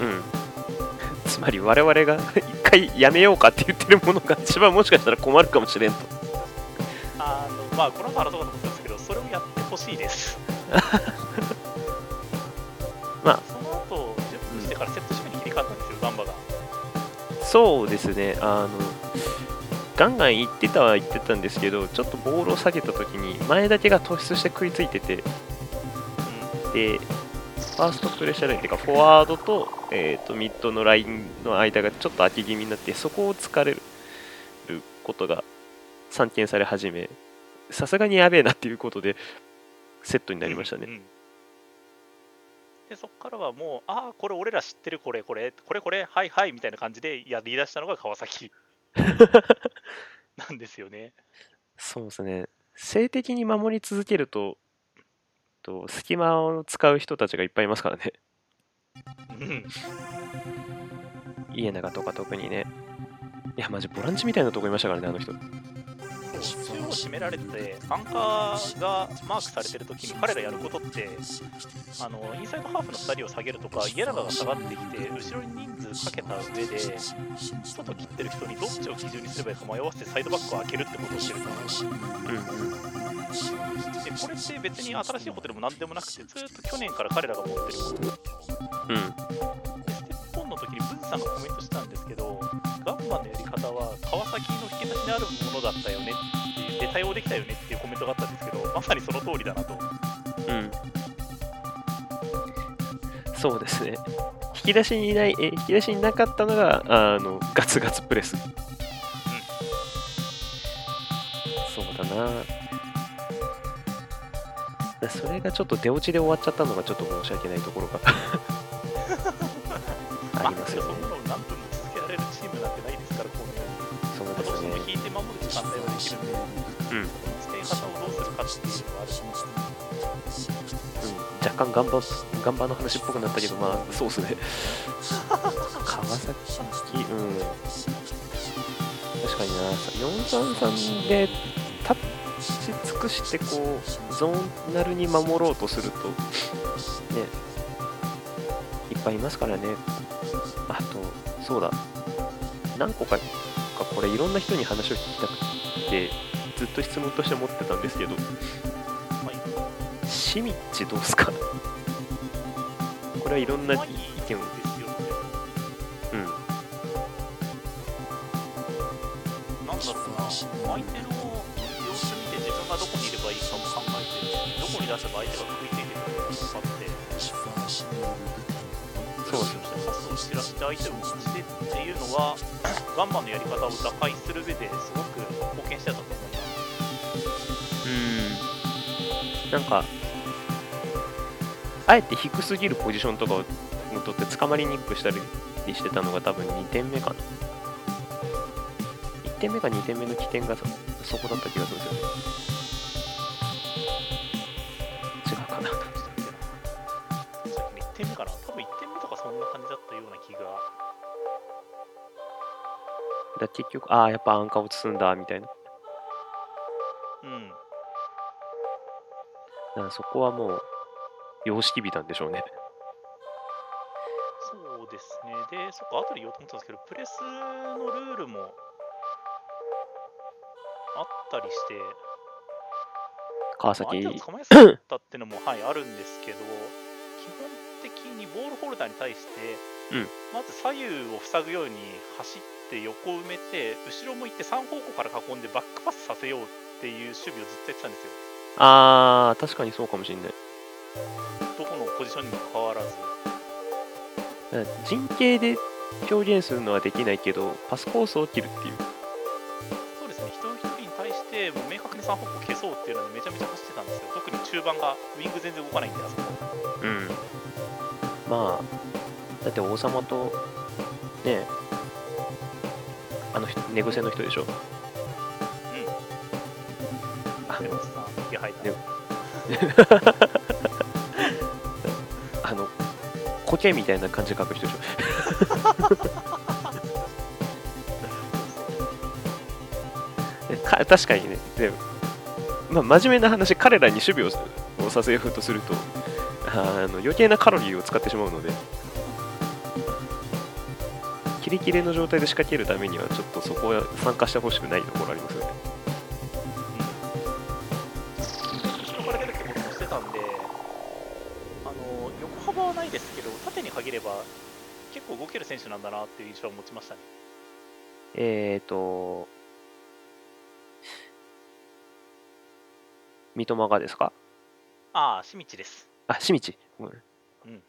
うん。つまり我々が一回やめようかって言ってるものが一番もしかしたら困るかもしれんと。あのまあこの後話そうかと思ったんですけどそれをやってほしいです。まあ。その後10分してからセット締めに切り替わったんですよガンバが。そうですね。あのガンガン行ってたは言ってたんですけどちょっとボールを下げた時に前だけが突出して食いついててでファーストプレッシャーラインっていうかフォワードと,、えー、とミッドのラインの間がちょっと空き気味になってそこを突かれることが散見され始めさすがにやべえなっていうことでセットになりましたね、うんうん。でそこからはもうああこれ俺ら知ってるこれこれこれこれはいはいみたいな感じでやり出したのが川崎。なんですよね。そうですね。性的に守り続けるとと隙間を使う人たちがいっぱいいますからね。うん。家長とか特にね。いやマジボランチみたいなとこいましたからねあの人中央締められてアンカーがマークされてる時に彼らやることってあのインサイドハーフの2人を下げるとか家長が下がってきて後ろに人数かけた上で外切ってる人にどっちを基準にすればいいか迷わせてサイドバックを開けるってことをしてると。思いますうん。これって別に新しいホテルも何でもなくてずっと去年から彼らが持ってることでうん。ステップオンの時にブンさんがコメントしたんですけどガンマのやり方は川崎の引き出しにあるものだったよね対応できたよねっていうコメントがあったんですけどまさにその通りだなと。うん。そうですね。引き出しにいないえ引き出しになかったのがあのガツガツプレス、そうだな。だそれがちょっと出落ちで終わっちゃったのがちょっと申し訳ないところが ありますよねね引いて守る時間帯はできるんでうん、うん、使い方をどうするかっていうのはあるし若干ガンバガンバの話っぽくなったけどまあ。そうっすね。川崎うん。確かにな。433でタッチ尽くしてこうゾーナルに守ろうとするとねいっぱいいますからね。あとそうだ。何個かかこれいろんな人に話を聞きたくてずっと質問として持ってたんですけどはいシミッチどうすか？これはいろんな意見をですよねうん。なんだろうな、相手の様子見て自分がどこにいればいいかも考えて、どこに出せば相手が食いついてくるのかって、そうそしてパスを散らして相手を打ちてっていうのは、ガンマのやり方を打開する上です。ごく貢献してたと思います。うん。なんかあえて低すぎるポジションとかをとって捕まりにくくしたりしてたのが多分2点目かな。1点目か2点目の起点がそそこだった気がするんですよね。違うかな。さっきの1点目かな感じだったような気が。だ結局ああやっぱアンカーを包んだみたいなうん。だからそこはもう様式美なんでしょうねそうですね。で、そっか、後で言おうと思ったんですけど、プレスのルールもあったりして、川崎手を捕まえやすかったっていうのも、はい、あるんですけど、基本的にボールホルダーに対して、うんまず左右を塞ぐように走って横埋めて、後ろ向いて3方向から囲んでバックパスさせようっていう守備をずっとやってたんですよ。あー確かにそうかもしれないどこのポジションにもかかわらず。陣形で表現するのはできないけどパスコースを切るっていうそうですね、一人一人に対して、もう明確に3方向消そうっていうので、めちゃめちゃ走ってたんですよ。特に中盤が、ウィング全然動かないんで、あそこ。うん。まあだって王様とねあの人寝癖の人でしょ？あでもさ、いや、はい。で あの苔みたいな感じで書く人でしょ？でか確かにね。で、まあ、真面目な話彼らに守備ををさせようとするとあの余計なカロリーを使ってしまうのでキレキレの状態で仕掛けるためにはちょっとそこは参加してほしくないところありますよね。後ろから出てきてもしてたん。で、あの横幅はないですけど、縦に限れば、結構動ける選手なん。だなっていう印象を持ちましたね。えーと三笘がですかああ、清道です。あ、シミチ。ごめんうん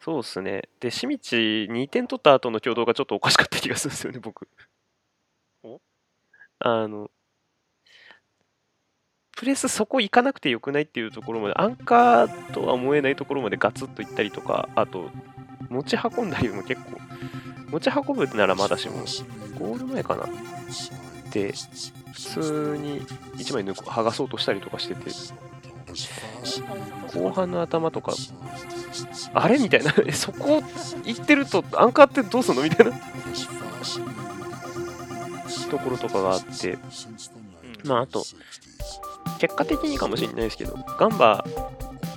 そうですね。で、シミチ2点取った後の挙動がちょっとおかしかった気がするんですよね、僕。お？あの、プレスそこ行かなくてよくないっていうところまで、アンカーとは思えないところまでガツッと行ったりとか、あと、持ち運んだりも結構、持ち運ぶならまだしも、ゴール前かなで、普通に1枚抜く剥がそうとしたりとかしてて、後半の頭とか、あれみたいな、えそこ行ってると、アンカーってどうすんのみたいなところとかがあって、まああと結果的にかもしれないですけど、ガンバ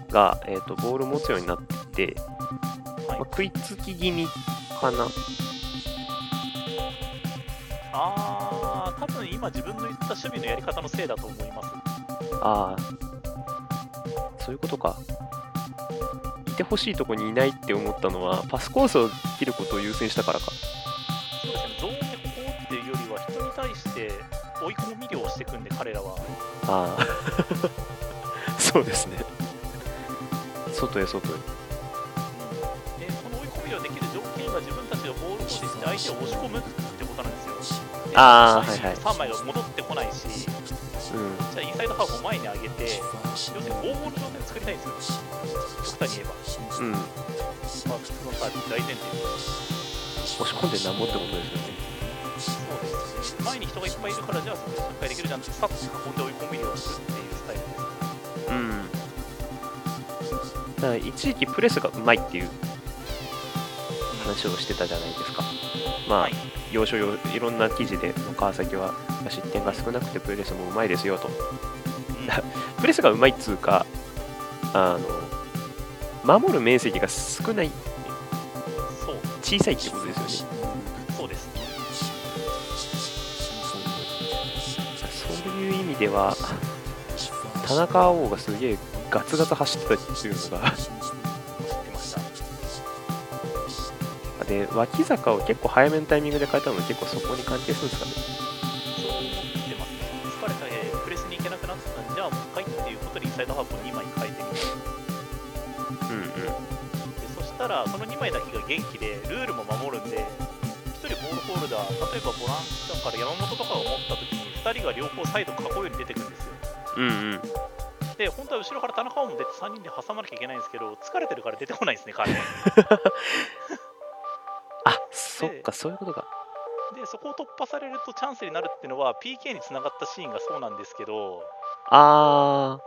が、えー、とボール持つようになって、まあ、食いつき気味かな。ああ、多分今自分の言った守備のやり方のせいだと思います。ああ、そういうことか。いてほしいとこにいないって思ったのは、パスコースを切ることを優先したからか。そうですね、ゾーンでここっていうよりは、人に対して追い込み量をしていくんで、彼らは。ああ、そうですね。外へ外へ。で、その追い込み量できる条件が自分たちがボールを保持して相手を押し込むってことなんですよ。であはいはい3枚が戻ってこないし、じうん。ゃあインサイドハーフを前に上げて、要するに大ボールの状態を作りたいんですよ。極端に言えば。うん。まあ、普通のサービス大前提。押し込んでなんぼってことですよね。そうですね。前に人がいっぱいいるから、じゃあそこで失敗できるじゃんって、さっと囲んで追い込み量をするっていうスタイルです。うん。だから一時期プレスがうまいっていう話をしてたじゃないですか。まあ、はい要所要いろんな記事で川崎は失点が少なくてプレスもうまいですよと。うん プレスがうまいっつうか、あの、守る面積が少ない、小さいってことですよね。そうです。そういう意味では、田中碧がすげえガツガツ走ってたっていうのが、で、脇坂を結構早めのタイミングで変えたのも結構そこに関係するんですかね？そう思ってますね。疲れたえプレスに行けなくなったんじゃあもう一回っていうことでインサイドハーフを2枚変えてみてうんうん。でそしたらその2枚だけが元気でルールも守るんで1人ボールホルダー例えばボランチだから山本とかを持った時に2人が両方サイド囲うように出てくるんですようんうん。で本当は後ろから田中碧も出て3人で挟まなきゃいけないんですけど疲れてるから出てこないですね彼あ、そっか、そういうことか。でそこを突破されるとチャンスになるっていうのは PK につながったシーンがそうなんですけどあ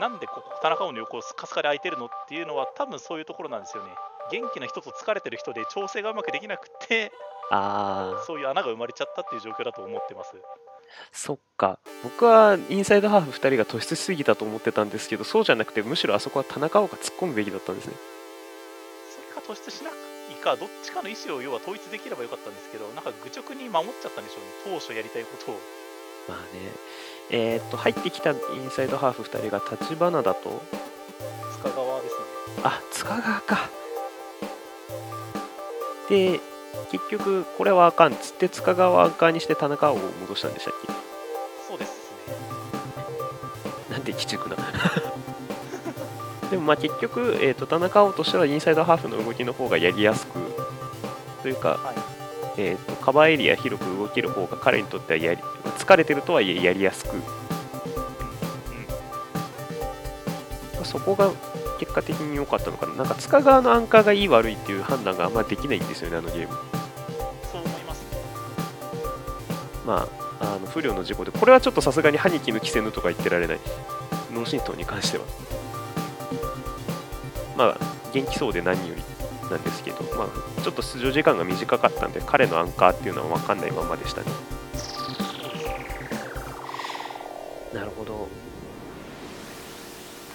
なんでここ田中碧の横をスカスカで空いてるのっていうのは多分そういうところなんですよね元気な人と疲れてる人で調整がうまくできなくてー、あー、そういう穴が生まれちゃったっていう状況だと思ってますそっか。僕はインサイドハーフ2人が突出しすぎたと思ってたんですけど、そうじゃなくて、むしろあそこは田中碧が突っ込むべきだったんですね。それか突出しないかどっちかの意思を要は統一できればよかったんですけどなんか愚直に守っちゃったんでしょうね当初やりたいことをまあね。えーっと、入ってきたインサイドハーフ2人が立花だと、塚川ですねあ、塚川か。で、結局、これはあかんっつって、塚川側にして田中を戻したんでしたっそうですねけなんて鬼畜な。でもまあ結局、えー、と田中碧としてはインサイドハーフの動きの方がやりやすくというか、はい。えー、とカバーエリア広く動ける方が彼にとってはやり疲れてるとはいえやりやすく、そこが結果的に良かったのかな。なんか塚側のアンカーがいい悪いっていう判断があんまできないんですよねあのゲーム。そう思いますね。まああの不慮の事故でこれはちょっとさすがに歯に衣着せぬとか言ってられない。脳震盪に関してはまあ元気そうで何よりなんですけど、まあ、ちょっと出場時間が短かったんで彼のアンカーっていうのは分かんないままでしたね。なるほど。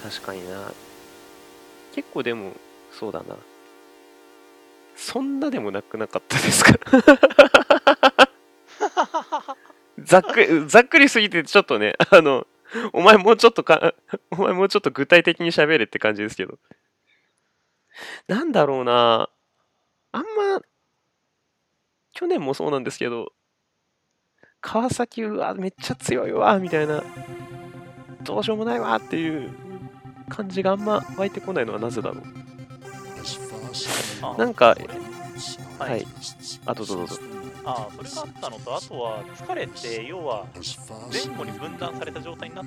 確かにな。結構でもそうだな。そんなでもなくなかったですか？ざっくりざっくりすぎてちょっとねあのお前もうちょっとかお前もうちょっと具体的に喋れって感じですけどなんだろうな。あんま去年もそうなんですけど川崎うわめっちゃ強いわみたいな。どうしようもないわっていう感じがあんま湧いてこないのはなぜだろう。なんかはい。あどうぞどうぞあそれがあったのとあとは疲れて要は前後に分断された状態になっ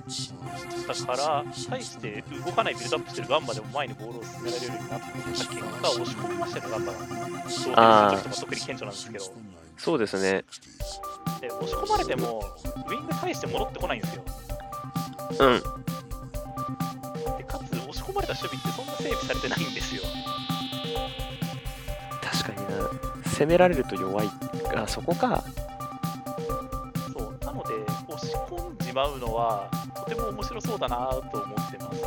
たから対して動かないビルドアップしてるガンバでも前にボールを進められるようになった結果押し込みましたよねガンバが同点する時とか特に顕著なんですけど。そうですね。で押し込まれてもウイング対して戻ってこないんですよ。うん。でかつ押し込まれた守備ってそんな整備されてないんですよ。確かにな攻められると弱いあそこか。そうなので押し込んじまうのはとても面白そうだなと思ってます。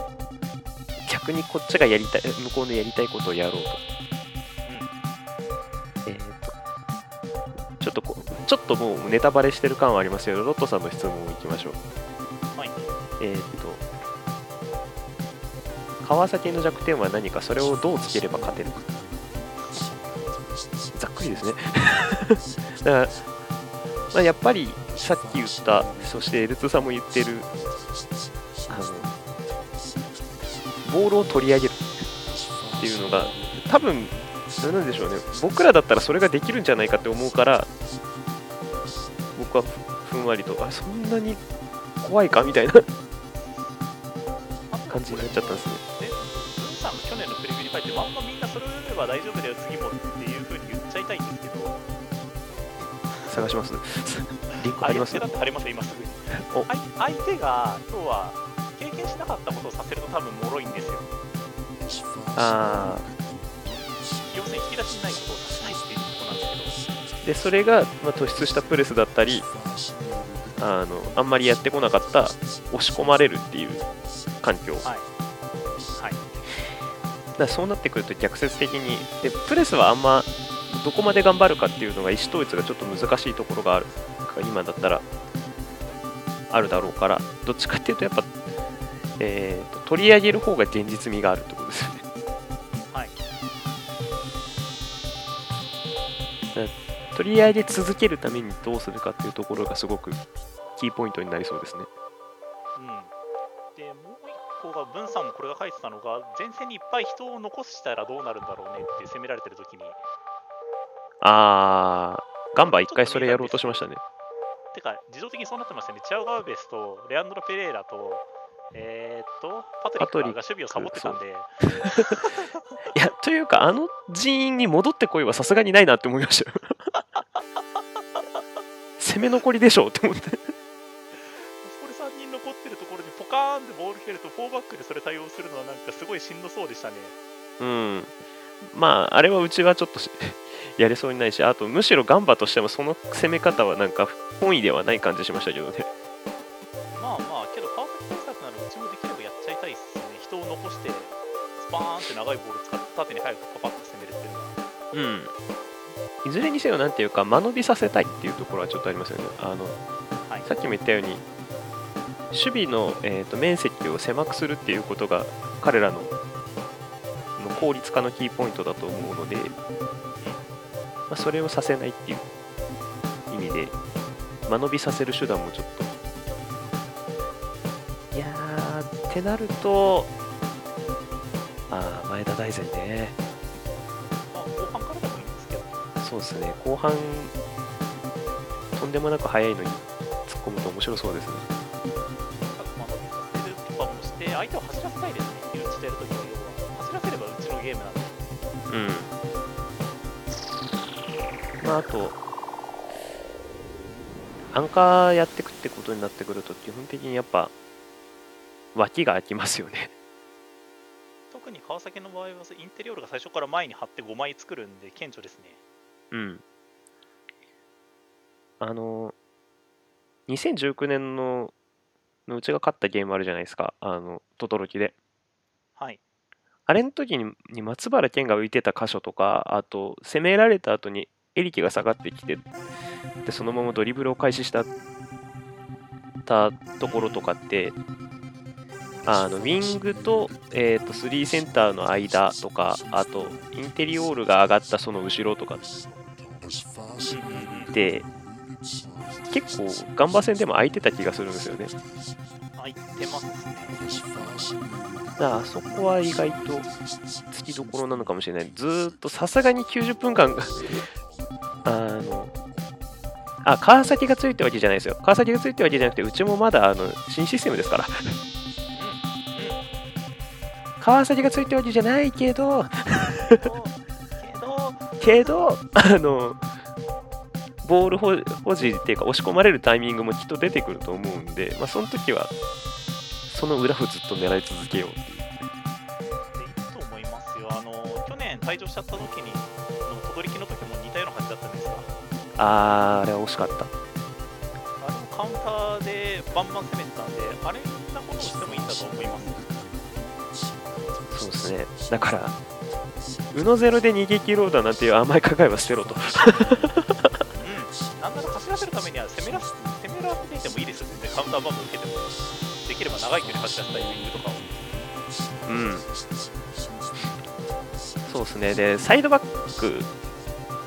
逆にこっちがやりたい向こうのやりたいことをやろうと、えー、とちょっとこちょっともうネタバレしてる感はありますけどロットさんの質問をいきましょう。はい。えー、と川崎の弱点は何かそれをどうつければ勝てるかざっくりですね。だから、まあ、やっぱりさっき言ったそして L2 さんも言ってるあのボールを取り上げるっていうのが多分何なんでしょうね。僕らだったらそれができるんじゃないかって思うから僕はふふんわりとあそんなに怖いか？みたいな。感じになっちゃったんですね。去年のプレビューに書いて、まんまみんなそれを読めば大丈夫だよ、次もっていう探しますリンク貼ります相手だって貼りますよ、今すぐに。お相相手が、要は、経験しなかったことをさせると多分脆いんですよ。as あ要するに引き出しにないことをさせないっていうことなんですけど、ーでそれが、まあ、突出したプレスだったりあのあんまりやってこなかった押し込まれるっていう環境はい。はい。らそうなってくると逆説的にでプレスはあんまどこまで頑張るかっていうのが意思統一がちょっと難しいところがある。今だったら。あるだろうから。どっちかっていうとやっぱ、えーと取り上げる方が現実味があるってことですよね。はい。取り上げ続けるためにどうするかっていうところがすごくキーポイントになりそうですね。うん。で、もう一個が、文さんもこれが書いてたのが、前線にいっぱい人を残したらどうなるんだろうねって攻められてる時に、あーガンバ一回それやろうとしましたね。てか、自動的にそうなってますよね。チャオガウベスとレアンドロ・ペレイラと、えー、っと、パトリックが守備をサボってたんで、いやというかあの人員に戻ってこいはさすがにないなって思いましたよ。攻め残りでしょうって思って。これ3人残ってるところにポカーンってボール蹴ると、4バックでそれ対応するのはなんかすごいしんどそうでしたね。うん。まああれはうちはちょっとしやれそうにないしあとむしろガンバとしてもその攻め方はなんか本意ではない感じしましたけどねまあまあ、けど川崎対策ならうちもできればやっちゃいたいっすね。人を残して、スパーンって長いボール使って縦に早くパパッと攻めるっていうのは。うんいずれにせよなんていうか間延びさせたいっていうところはちょっとありますよねあのはい。さっきも言ったように守備の、えー、と面積を狭くするっていうことが彼らのの効率化のキーポイントだと思うので、まあ、それをさせないっていう意味で間延びさせる手段もちょっと。いやーってなるとあー前田大然ね。まあ、後半からでもいいんですけど、そうですね。後半とんでもなく速いのに突っ込むと面白そうですね。まあ、乗ってるとかもして、相手を走らせたいですね、うちでやるときは、要は。走らせればうちのゲームなんで。うんまああとアンカーやってくってことになってくると基本的にやっぱ脇が空きますよね 特に川崎の場合は、インテリオールが最初から前に貼って5枚作るんで、顕著ですね。うんあの2019年ののうちが勝ったゲームあるじゃないですかあのトトロキではい。あれの時にに松原健が浮いてた箇所とかあと攻められた後にエリキが下がってきてでそのままドリブルを開始したたところとかってあのウィングと,、えー、と3センターの間とかあとインテリオールが上がったその後ろとかって結構ガンバ戦でも空いてた気がするんですよね入ってますね。だかそこは意外と突きどころなのかもしれない。ずーっとさすがに90分間あの、あ、川崎がついてるわけじゃないですよ。川崎がついてるわけじゃなくて、うちもまだあの新システムですから。川崎がついてるわけじゃないけど、うん。けど、けど、あの、ボール保保持っていうか、押し込まれるタイミングもきっと出てくると思うんで、まあ、その時は、その裏をずっと狙い続けようっていう。でいいと思いますよ。あの、去年退場しちゃった時に、あー、あれは惜しかった。あれもカウンターでバンバン攻めてたんで、あれなことをしてもいいんだと思います。そうですね。だから、うのゼロで逃げ切ろうだなんていう甘い考えは捨てろと。うん。なんなら走らせるためには攻めらせ攻めらせていてもいいですよ、全然カウンターバンバン受けても。できれば長い距離走らせたいウィングとかを。うん。そうですね。で、サイドバック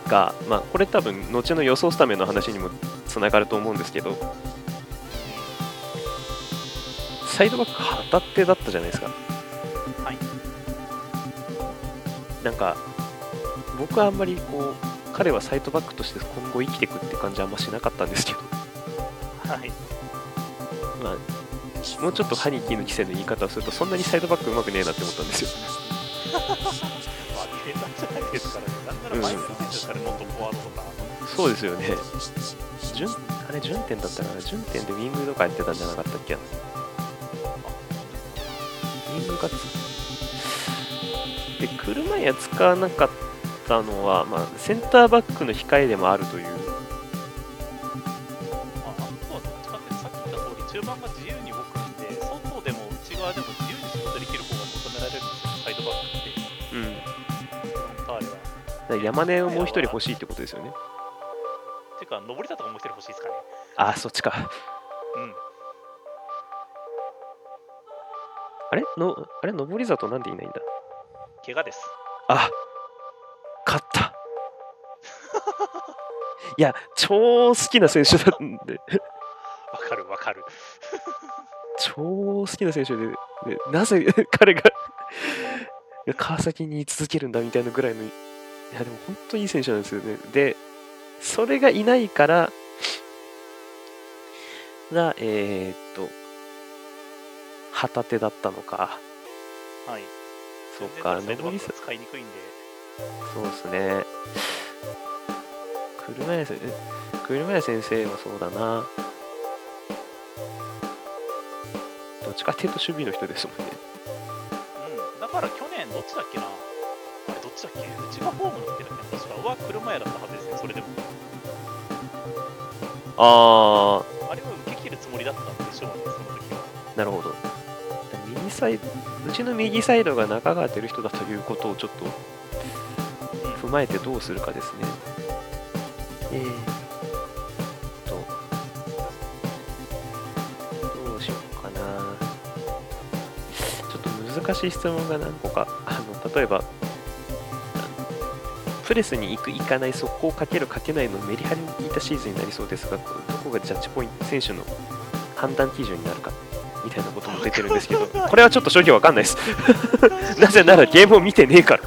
が、まあ、これ多分、後の予想スタメンの話にもつながると思うんですけど、サイドバック旗手だったじゃないですか。はい。なんか、僕はあんまりこう、彼はサイドバックとして今後生きていくって感じはあんましなかったんですけど、はい。まあ、もうちょっとハニキーの規制の言い方をすると、そんなにサイドバックうまくねえなって思ったんですよ。まあ、ディフェンダーじゃないですからね。なら前の選手ですからね、もっとフォワードとか。そうですよね。順あれ、順点だったかな順点でウィングとかやってたんじゃなかったっけ？ウィングがつで、車や使わなかったのは、まあ、センターバックの控えでもあるという。山根をもう一人欲しいってことですよね。ていうか、登りだとかもう一人欲しいですかね。あ、そっちか。うん。あれ？のあれ、上り里なんでいないんだ怪我です。あ勝ったいや、超好きな選手なんで、わかるわかる。超好きな選手で、でなぜ彼が川崎に居続けるんだみたいなぐらいの、いや、でも本当にいい選手なんですよね。で、それがいないから、が、えー、っと、旗手だったのか。はい。そうか、全然サイドバ上りさック使いにくいんで。そうですね。車屋先生、車屋先生もそうだな。どっちかっていうと守備の人ですもんね。うん。だから去年、どっちだっけな？あれ、どっちだっけ？うちがホームの時だっけな確か。は車屋だったはずですね、それでも。ああれは受け切るつもりだったんでしょうね、その時は。ー、なるほど。右サイド、うちの右サイドが中川てる人だということをちょっと踏まえてどうするかですね。えーっと、どうしようかな。ちょっと難しい質問が何個か、あの例えば、プレスに行く、行かない、速攻かける、かけないのメリハリの効いたシーズンになりそうですが、どこがジャッジポイント、選手の判断基準になるかみたいなことも出てるんですけど、これはちょっと正直わかんないです。なぜならゲームを見てねえから。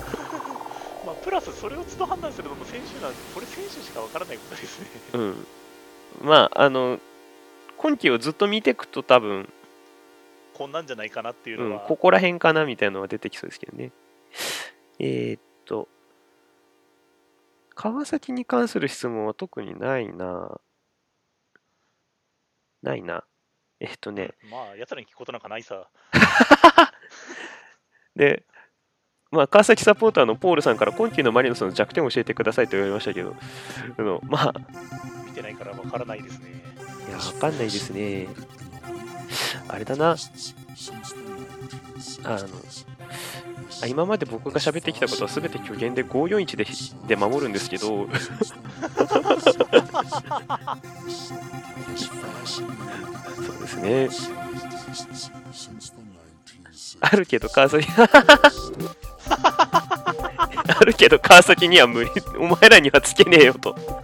まあ、プラスそれを都度判断するのも選手なんで、これ選手しかわからないことですね。うん。まあ、あの、今季をずっと見ていくと多分、こんなんじゃないかなっていううん、のは、ここら辺かなみたいなのは出てきそうですけどね。えーっと、川崎に関する質問は特にないな。ないな。えっとね、まあ、奴らに聞くことなんかないさ。で、まあ、川崎サポーターのポールさんから今季のマリノスの弱点を教えてくださいと言われましたけど、あのまあ、見てないからわからないですね。いや、わかんないですね。あれだな、あの、あ今まで僕が喋ってきたことは全て虚言で541でで守るんですけど、そうですね。あるけど川崎。あるけど川崎には無理。お前らにはつけねえよとちょっと。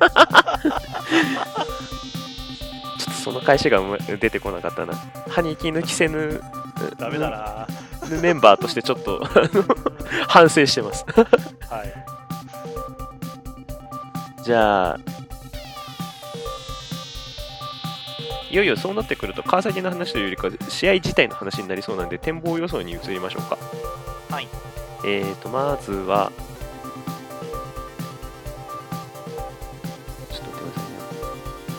その返しが出てこなかったな。歯に気抜きせぬダメだな。メンバーとしてちょっと反省してます。はい。じゃあいよいよそうなってくると川崎の話というよりか試合自体の話になりそうなんで展望予想に移りましょうか。はい。えーとまずはちょっと待ってくださいね。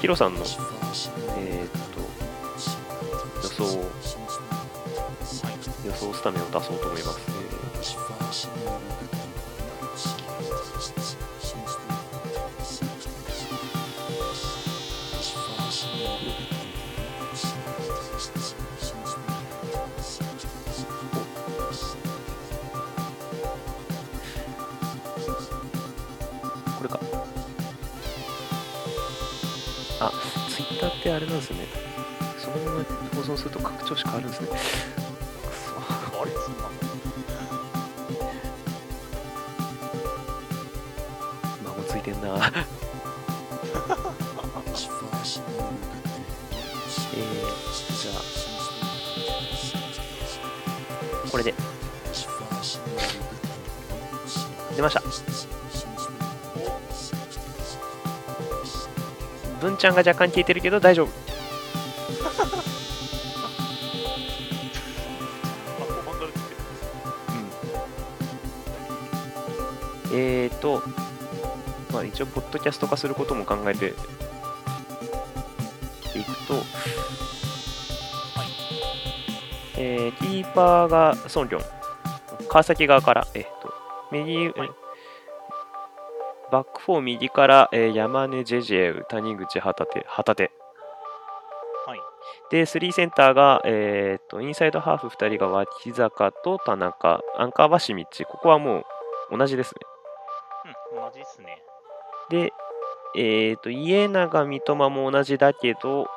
ヒロさんのえーと予想予想スタメンを出そうと思います、えーこれか。あターってあれなんですね。そのまま放送すると拡張子変わるんですね。くそあれそんなの孫ついてんな。えー、じゃあ。これで。出ました文ちゃんが若干聞いてるけど大丈夫。あ、後半から出てる。えーと、まあ、一応、ポッドキャスト化することも考えていくと、えーキーパーがソンリョン、川崎側から、えーと右、えはいバックフォー右から、えー山根、ジェジェウ、谷口、旗手、旗手。はい。で、3センターが、えー、とインサイドハーフ2人が脇坂と田中、アンカーは清道、ここはもう同じですね。うん、同じですね。で、えっ、と、家長、三笘も同じだけど、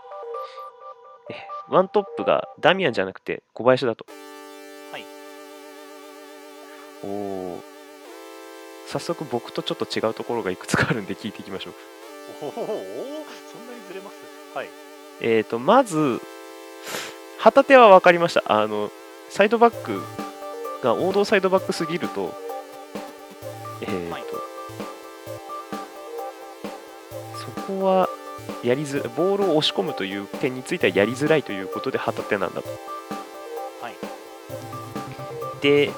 えワントップがダミアンじゃなくて小林だと。はい。おお。早速僕とちょっと違うところがいくつかあるんで聞いていきましょう。おお、そんなにずれます？はい。えっ、と、まず、旗手は分かりました。あの、サイドバックが王道サイドバックすぎると、えっ、と、はいそこはやりづボールを押し込むという点についてはやりづらいということで旗手なんだと。はい。で、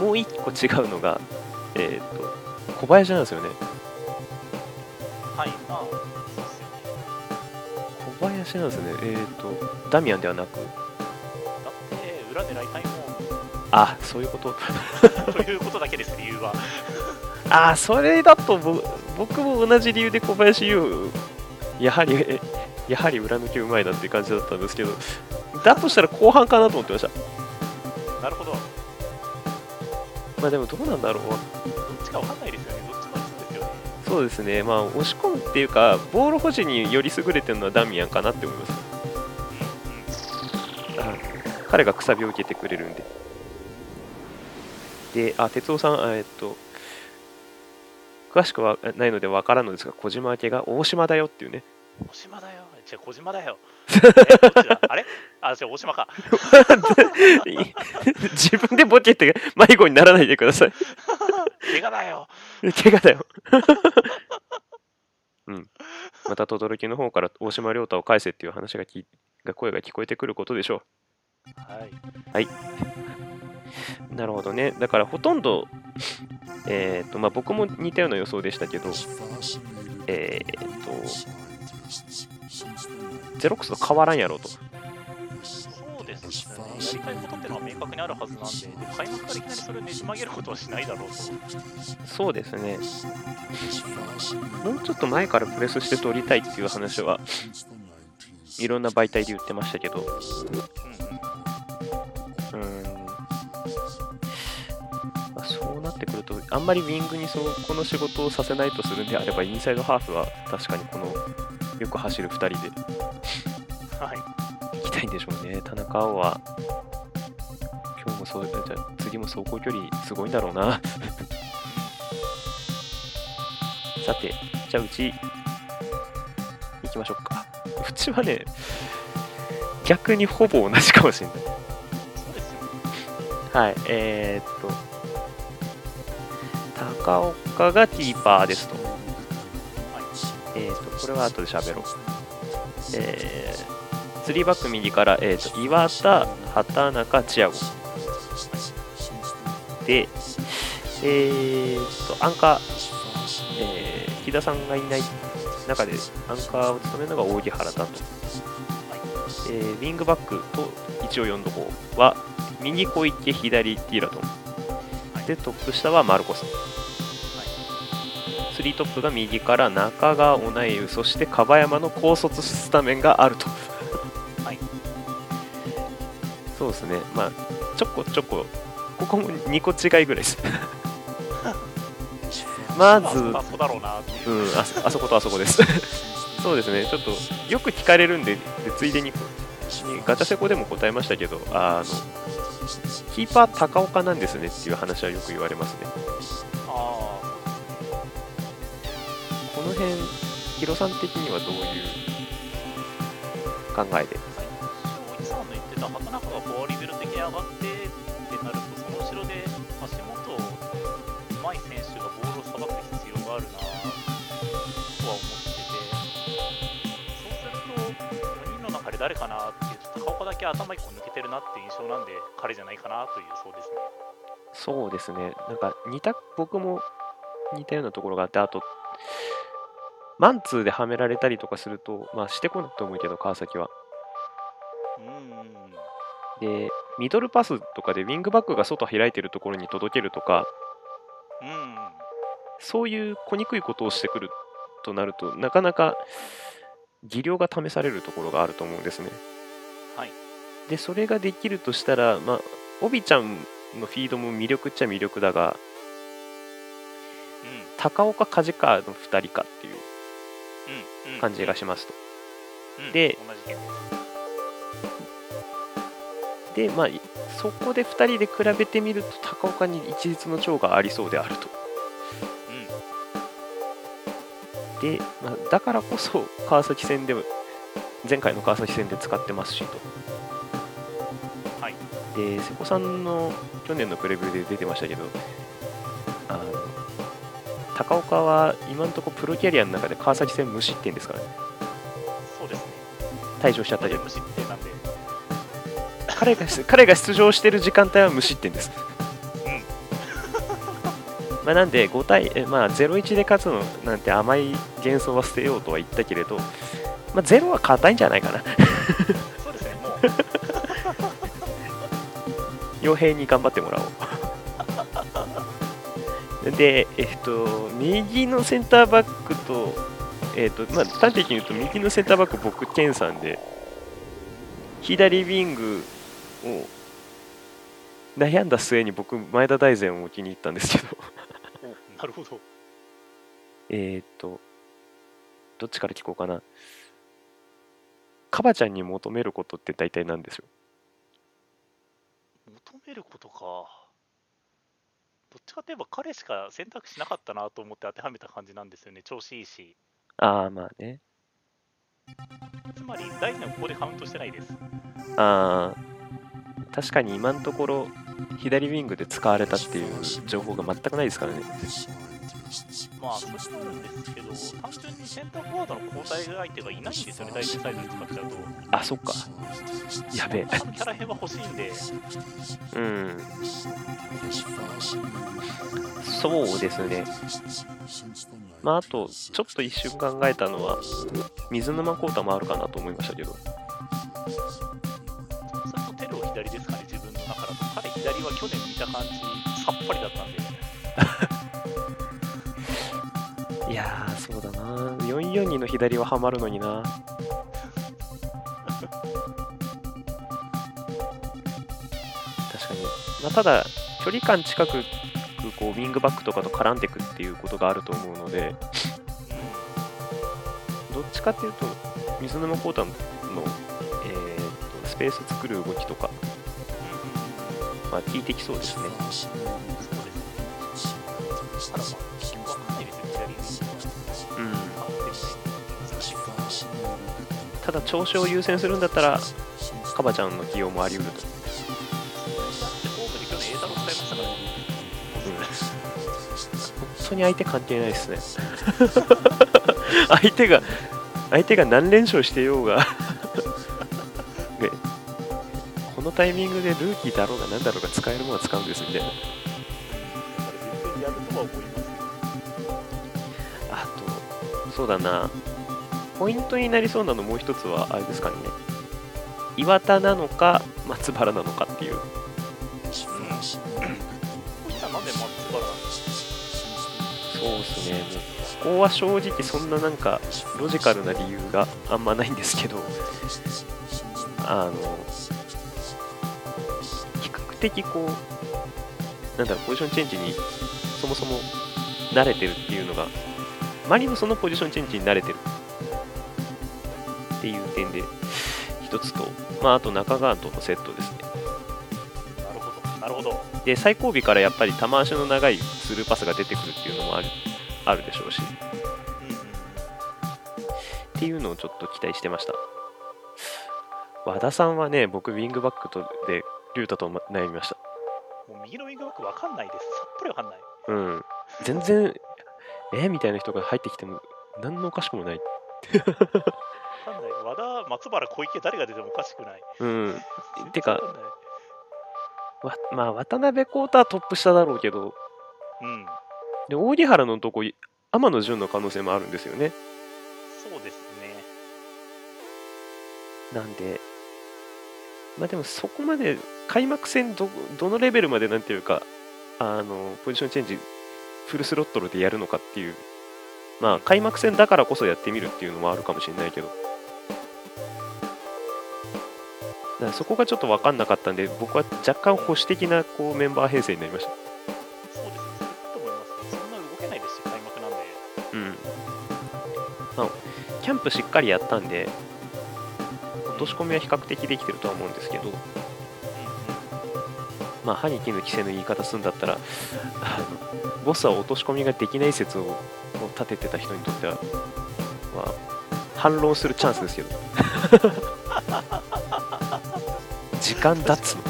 もう一個違うのが、えっ、と、小林なんですよね。はい。まあ、そうっすよね。小林なんですよね。えっ、と、ダミアンではなく、だって、裏狙いたいもあ、そういうこと。ん。ということだけです、理由は。あーそれだとぼ僕も同じ理由で小林優やはりえやはり裏抜けうまいなっていう感じだったんですけどだとしたら後半かなと思ってましたなるほど。どっまあでもどうなんだろうちかわかんないですよね。どっちもそうですよね。そうですねまあ押し込むっていうかボール保持により優れてるのはダミアンかなって思います。あ彼がくさびを受けてくれるんでであ哲夫さんあえっと詳しくはないのでわからんのですが小島明けが大島だよっていうね小島だよ。違う、小島だよ。あれ？あ、違う、大島か。自分でボケて迷子にならないでください怪我だよ怪我だよ。うん。また轟の方から大島亮太を返せっていう話がきが声が聞こえてくることでしょはい。う。なるほどね。だからほとんど、えっ、と、まあ僕も似たような予想でしたけど、えっ、と、ゼロックスと変わらんやろうと。そうですね。やりたいことってのは明確にあるはずなんで、で開幕からいきなりそれをねじ曲げることはしないだろうと。そうですね。もうちょっと前からプレスして取りたいっていう話はいろんな媒体で言ってましたけど、うんってくると、あんまりウィングにそうこの仕事をさせないとするんであれば、インサイドハーフは確かにこのよく走る2人ではい。行きたいんでしょうね。田中碧は、今日もそう、じゃあ次も走行距離すごいんだろうな。さて、じゃあうち、行きましょうか。うちはね、逆にほぼ同じかもしれない。はい、えー、っと、高岡がキーパーですと。えー、っと、これは後で喋ろう。えー、3バック右から、えー、と岩田、畑中、チアゴ。で、えー、っと、アンカー、えー、木田さんがいない中でアンカーを務めるのが扇原だと。えーウィングバックと一応4度こは右小池、左ティーラトン。で、トップ下はマルコス。スリートップが右から中川、オナイウ、そして樺山の高卒スタメンがあると。はい。そうですね、まあ、ちょこちょこ、ここも2個違いぐらいです。まず、あそことあそこです。そうですね、ちょっとよく聞かれるんで、でついでににガチャセコでも答えましたけど、あのキーパー高岡なんですねっていう話はよく言われますね。あこの辺、ヒロさん的にはどういう考えであ、正一さんの言ってた畑中がフォアリベロ的に上がってってなると、その後ろで足元、うまい選手がボールをさばく必要があるなとは思ってて、そうすると、4人の中で誰かなっていう、と高岡だけ頭1個抜けてるなっていう印象なんで、彼じゃないかなというそうですね。そうですね、なんか似た、僕も似たようなところがあって、あと、マンツーではめられたりとかすると、まあしてこないと思うけど、川崎は。うんうん。で、ミドルパスとかでウィングバックが外開いてるところに届けるとか、うんうん。そういう小にくいことをしてくるとなると、なかなか技量が試されるところがあると思うんですね。はい。で、それができるとしたら、まあ、オビちゃんのフィードも魅力っちゃ魅力だが、うん高岡、梶川の2人かっていう。感じがしますと。うんででまあ、いそこで2人で比べてみると、高岡に一律の長がありそうであると。うん。で、まあ、だからこそ川崎戦で前回の川崎戦で使ってますしと。はい。で瀬古さんの去年のプレビューで出てましたけどあの高岡は今のところプロキャリアの中で川崎戦無失点ですからねそうですね。退場しちゃったけど無失点なんで。彼が彼が出場してる時間帯は無失点です、まあなんで5対えまあ0-1で勝つのなんて甘い幻想は捨てようとは言ったけれど、まあ、0は硬いんじゃないかなそうですね。もう。傭兵に頑張ってもらおう。で、えっと、右のセンターバックと、えっと、まあ、端的に言うと、右のセンターバック、僕、ケンさんで、左ウィングを悩んだ末に僕、前田大然を気に入ったんですけど、おなるほど。えっと、どっちから聞こうかな。カバちゃんに求めることって大体何ですよ。求めることか。ちかといえば彼しか選択肢なかったなと思って当てはめた感じなんですよね。調子いいし。ああ、まあね。つまり、大事なここでカウントしてないです。ああ、確かに今のところ左ウィングで使われたっていう情報が全くないですからねまあ、それもあるんですけど、単純にセンターフォワードの交代相手がいないんですよね、大体サイドに使っちゃうと。あそっか。やべえ。キャラ編は欲しいんで、うん。そうですね。まああとちょっと一瞬考えたのは水沼コータもあるかなと思いましたけど。そうするとテルを左ですかね、自分の中だと。彼左は去年見た感じ、さっぱりだったんで、な442の左はハマるのにな。確かに、まあ、ただ距離感近くこうウィングバックとかと絡んでいくっていうことがあると思うのでどっちかっていうと水沼コータの、えーとスペース作る動きとか、まあ、効いてきそうですね。そうですね。ただ調子を優先するんだったらカバちゃんの起用もあり得ると。本当に相手関係ないですね。相手が相手が何連勝してようが。ね。このタイミングでルーキーだろうが何だろうが使えるものは使うんですみたいなそうだな。ポイントになりそうなのもう一つはあれですかね。岩田なのか松原なのかっていう。そうですね、もうここは正直そんななんかロジカルな理由があんまないんですけど、あの、比較的こう、なんだろう、ポジションチェンジにそもそも慣れてるっていうのが、マリもそのポジションチェンジに慣れてるっていう点で一つと、まあ、あと中川とのセットですね。なるほど。なるほど。で、最後尾からやっぱり球足の長いスルーパスが出てくるっていうのもあるあるでしょうし、うんうん。っていうのをちょっと期待してました。和田さんはね、僕、ウィングバックとで、リュウタと悩みました。もう右のウィングバックわかんないです。さっぱりわかんない。うん。全然、え？みたいな人が入ってきても、何のおかしくもない。わかんない。和田、松原、小池、誰が出てもおかしくない。うん。てかわまあ、渡辺浩太はトップ下だろうけど、うん。で、扇原のとこ、天野潤の可能性もあるんですよね。そうですね。なんで、まあでもそこまで開幕戦ど、どのレベルまでなんていうか、あの、ポジションチェンジ、フルスロットルでやるのかっていう、まあ開幕戦だからこそやってみるっていうのもあるかもしれないけど、だそこがちょっと分かんなかったんで、僕は若干保守的なこうメンバー編成になりました。そうですね。と思います。そんな動けないですし、開幕なんで。うん。まあ、キャンプしっかりやったんで、落とし込みは比較的できてるとは思うんですけど。まあ、歯に衣着せぬ言い方するんだったら、ボスは落とし込みができない説をを立ててた人にとっては、まあ、反論するチャンスですけど。時間だっつの。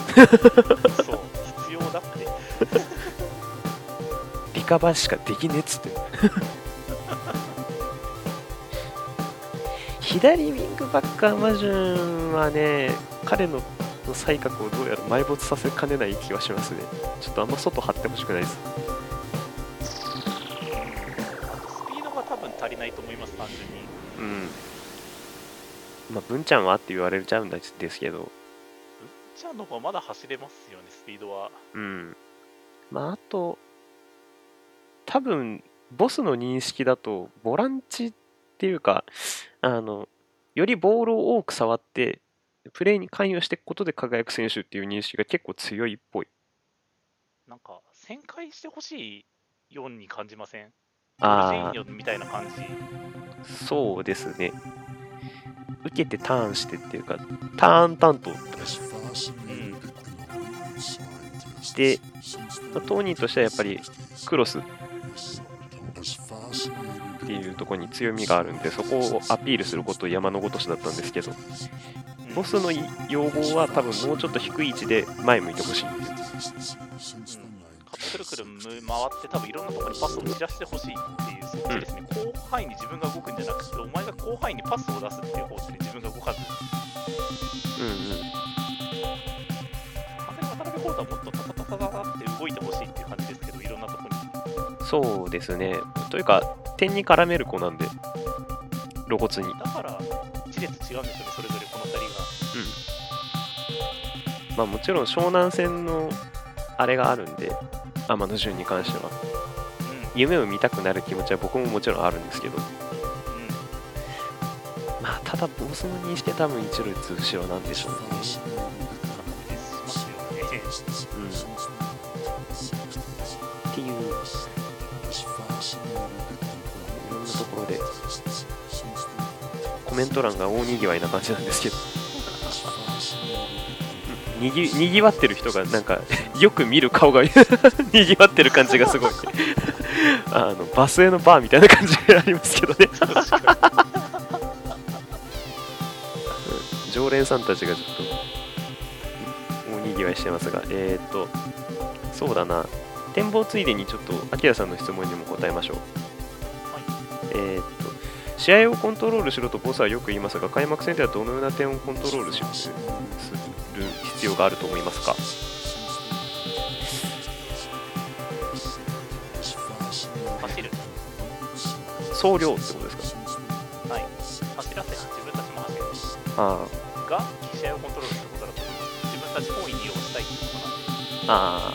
そう、必要だって。リカバーしかできねえっつって。左ウィングバックアマジュンはね、彼の才覚をどうやら埋没させかねない気はしますね。ちょっとあんま外張ってほしくないです。スピードが多分足りないと思います、単純に。うん。まあ、文ちゃんはって言われちゃうんですけど、ブッチャーの方がまだ走れますよね、スピードは。うん。まあ、あと、多分、ボスの認識だと、ボランチっていうか、あの、よりボールを多く触って、プレーに関与していくことで輝く選手っていう認識が結構強いっぽい。なんか、旋回してほしいように感じません？あジェイニョみたいな感じ？あ、そうですね。受けてターンしてっていうか、ターン担当うん。で、まあ当人としてはやっぱりクロスっていうところに強みがあるんで、そこをアピールすること山のごとしだったんですけど、ボスの要望は多分もうちょっと低い位置で前向いてほしい。うん、くるくるむ回って多分いろんなところにパスを散らしてほしいっていうそっちですね、広範囲に自分が動くんじゃなくてお前が広範囲にパスを出すっていう方で自分が動かずうんうん。渡辺コートはもっとタタタタタタって動いてほしいっていう感じですけどいろんなところにそうですね。というか、点に絡める子なんで、露骨に。だから一列違うんですよねそまあもちろん湘南戦のあれがあるんで、天野潤に関しては。うん。夢を見たくなる気持ちは僕ももちろんあるんですけど、うん。まあただボスのにして多分一列後ろなんでしょうね。うん。っていう、いろんなところでコメント欄が大にぎわいな感じなんですけど、にぎにぎわってる人がなんかよく見る顔が にぎわってる感じがすごい。あのバスへのバーみたいな感じがありますけどね。常連さんたちがちょっと大にぎわいしてますがえー、っとそうだな。展望ついでにちょっとアキラさんの質問にも答えましょう、えー、っと試合をコントロールしろとボスはよく言いますが開幕戦ではどのような点をコントロールしす？る必要があると思いますか？ってことですか？はい。走らせ自分たちも走る。あが試合をコントロールすることだと自分たち本位に利用したいってことなんでああ。あ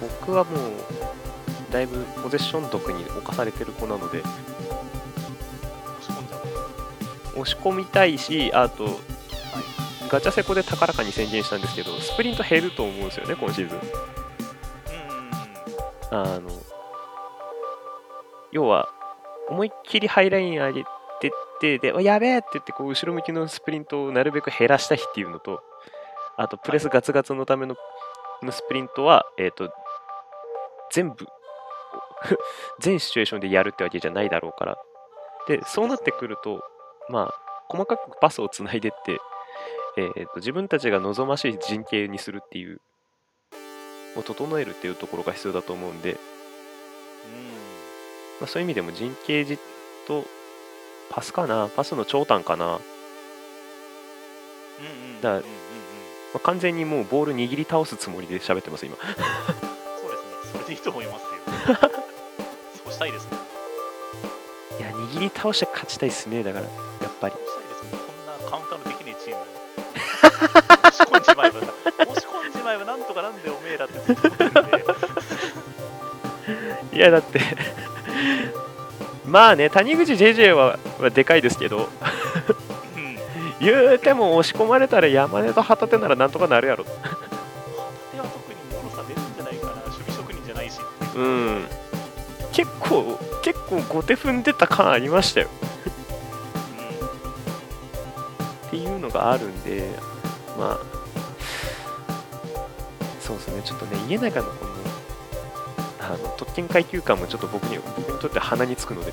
僕はもうだいぶポゼッション毒に侵されてる子なので。押し込みたいしあとガチャセコで高らかに宣言したんですけどスプリント減ると思うんですよね今シーズン。あの要は思いっきりハイライン上げてってでわやべえって言ってこう後ろ向きのスプリントをなるべく減らしたいっていうのとあとプレスガツガツのためののスプリントは、えっ、と全部 全シチュエーションでやるってわけじゃないだろうから。でそうなってくるとまあ細かくパスをつないでって、えーと自分たちが望ましい陣形にするっていうを整えるっていうところが必要だと思うんで、まあ、そういう意味でも陣形じとパスかな。パスの長短かな、まうんうんうんだからうんうん。うんあ、完全にもうボール握り倒すつもりで喋ってます今。そうですね。それでいいと思いますよ。そうしたいですね。いや握り倒して勝ちたいっすね。だからやっぱり。そうしたいですね。こんなカウンターのできねえチーム。押し込んじまえば押し込んじまえばなんとかなんでおめえらってずっと思ってるんでいやだってまあね谷口 JJ ははでかいですけどうん言うても押し込まれたら山根と旗手ならなんとかなるやろ。旗手は特にもろさ出るんじゃないかな守備職人じゃないし。うん結構結構後手踏んでた感ありましたよ。っていうのがあるんでまあそうですねちょっとね家の中のこのあの特権階級感もちょっと僕に僕にとって鼻につくので。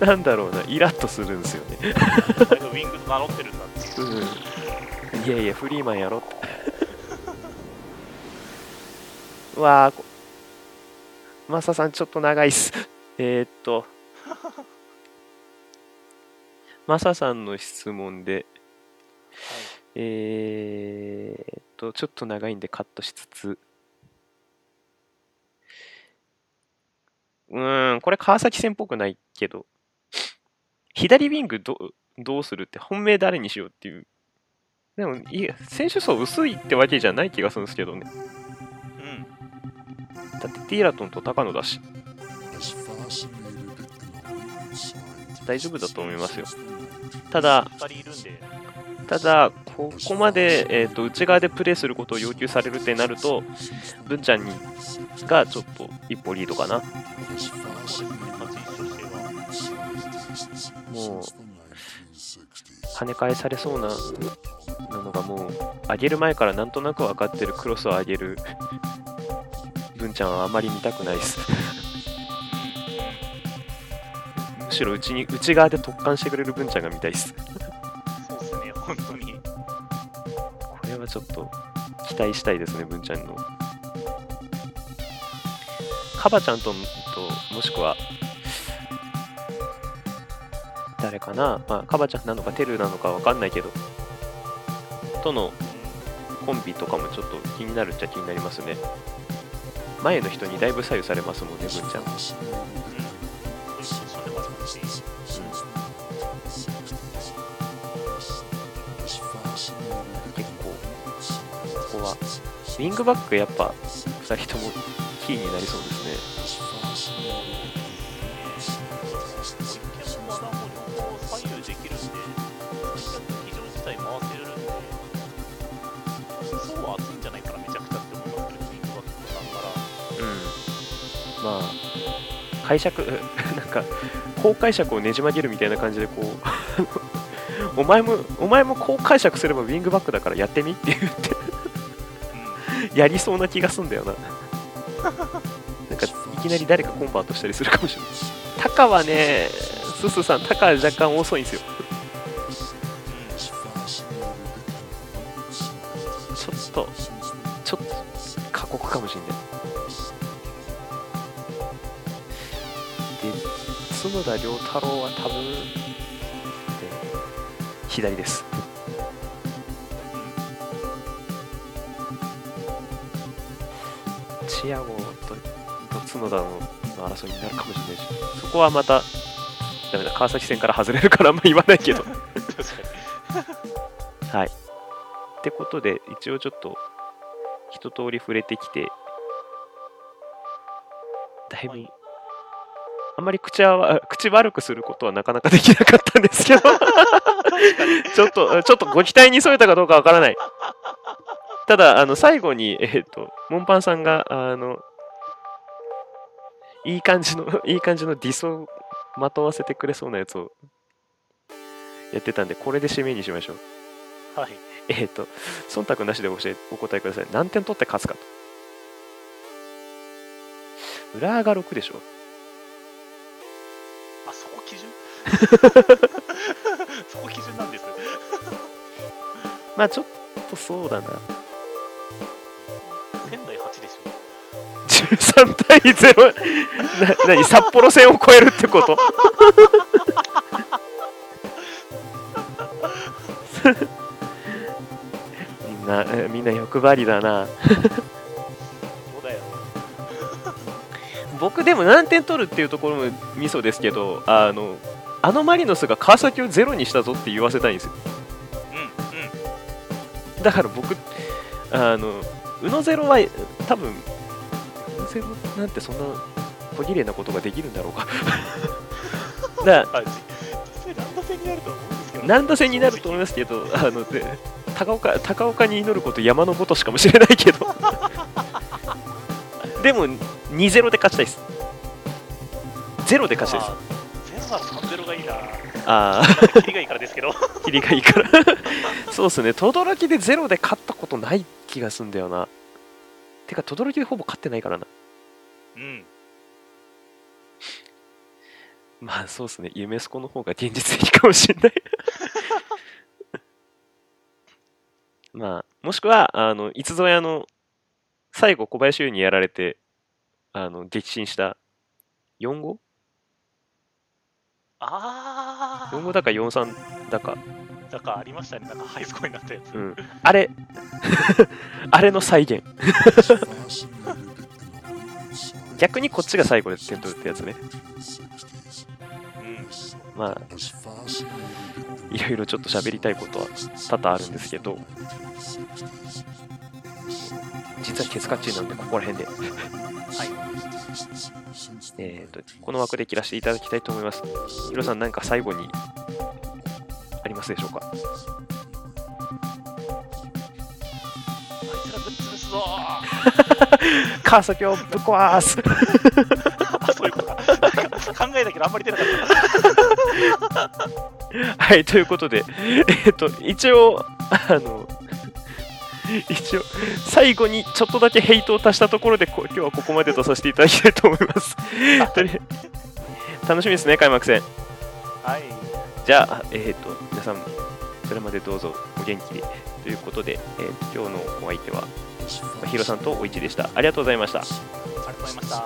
なんだろうなイラッとするんですよね。ウィングと名乗ってるんだって。いううん。いやいやフリーマンやろって。うわあこマサさんちょっと長いっす。えー、っとマサさんの質問でえー、っと、ちょっと長いんでカットしつつ。うーん、これ川崎戦っぽくないけど、左ウィングどどうするって本命誰にしようっていう。でも、いや、選手層薄いってわけじゃない気がするんですけどね。うんだってティーラトンと高野だし、大丈夫だと思いますよ。ただ、ただ、ここまで、えー、と内側でプレーすることを要求されるってなると、文ちゃんにがちょっと一歩リードかな。もう、跳ね返されそうななのがもう、上げる前からなんとなく分かってるクロスを上げる文ちゃんはあまり見たくないです。ししろうちに内側で突貫してくれる文ちゃんが見たいっす。そうですね、本当に。これはちょっと期待したいですね文ちゃんの。カバちゃんとともしくは誰かな、まあ、カバちゃんなのかテルなのかわかんないけどとのコンビとかもちょっと気になるっちゃ気になりますね。前の人にだいぶ左右されますもんね文ちゃんウィングバックやっぱ2人ともキーになりそうですね。まあ解釈 なんかこう解釈をねじ曲げるみたいな感じでこう お前もお前もこう解釈すればウィングバックだからやってみって言ってやりそうな気がすんだよな。なんかいきなり誰かコンバートしたりするかもしれない。タカはねススさんタカは若干遅いんですよ。ちょっとちょっと過酷かもしれない。で角田良太郎は多分、ね左ですチアゴとと角田の争いになるかもしれないしそこはまたダメだ川崎戦から外れるからあんま言わないけど確かに。はい。ってことで、一応ちょっと、一通り触れてきて、だいぶ、はいあんまり口は口悪くすることはなかなかできなかったんですけど、ちょっと、ちょっとご期待に添えたかどうかわからない。ただ、あの、最後に、えっ、と、モンパンさんが、あの、いい感じの、いい感じのディスをまとわせてくれそうなやつをやってたんで、これで締めにしましょう。はい。えっ、と、忖度なしで教えお答えください。何点取って勝つかと。浦和が6でしょ。あ、そこ基準？そこ基準なんです。まあちょっとそうだな。13対0。な、何札幌戦を超えるってこと？みんな、えみんな欲張りだな。僕でも何点取るっていうところもミソですけど、あの、あのマリノスが川崎をゼロにしたぞって言わせたいんですよ。うん、うん。だから僕、あの、宇野ゼロは多分、宇野ゼロなんてそんな小綺麗なことができるんだろうか。だから実際ランド戦になると思うんですけど、難度戦になると思いますけど、あので高岡高岡に祈ること山のごとしかもしれないけど、でも2-0で勝ちたいです。ゼロで勝ちたいです。ゼロなら3ゼロがいいな。ああ、なんかキリがいいからですけど。キリがいいから。そうですね、轟でゼロで勝ったことない気がすんだよな。てか、轟でほぼ勝ってないからな。うん。まあそうですね、夢スコの方が現実的かもしれない。まあ、もしくは、あの、いつぞやの、最後小林優にやられて、あの、撃沈した4号あ ?4 号だか43だか。あ。なんかありましたね。なんかハイスコアになったやつ。うん。あれ、あれの再現。逆にこっちが最後で点取るってやつね。うん。まあ、いろいろちょっと喋りたいことは多々あるんですけど、実はケツカッチーなんで、ここら辺で、はい。えーと、この枠で切らせていただきたいと思います。ヒロさん、何か最後にありますでしょうか？川崎をぶっ壊すーあ、そういうことか。考えたけどあんまり出なかった。はい、ということで、えっ、と、一応、あの、一応、最後にちょっとだけヘイトを足したところで、こ今日はここまでとさせていただきたいと思います。楽しみですね、開幕戦。はい。じゃあ、えっ、と、皆さん、それまでどうぞお元気で。ということで、えー今日のお相手は、まあヒロさんとおいちでした。ありがとうございました。ありがとうございました。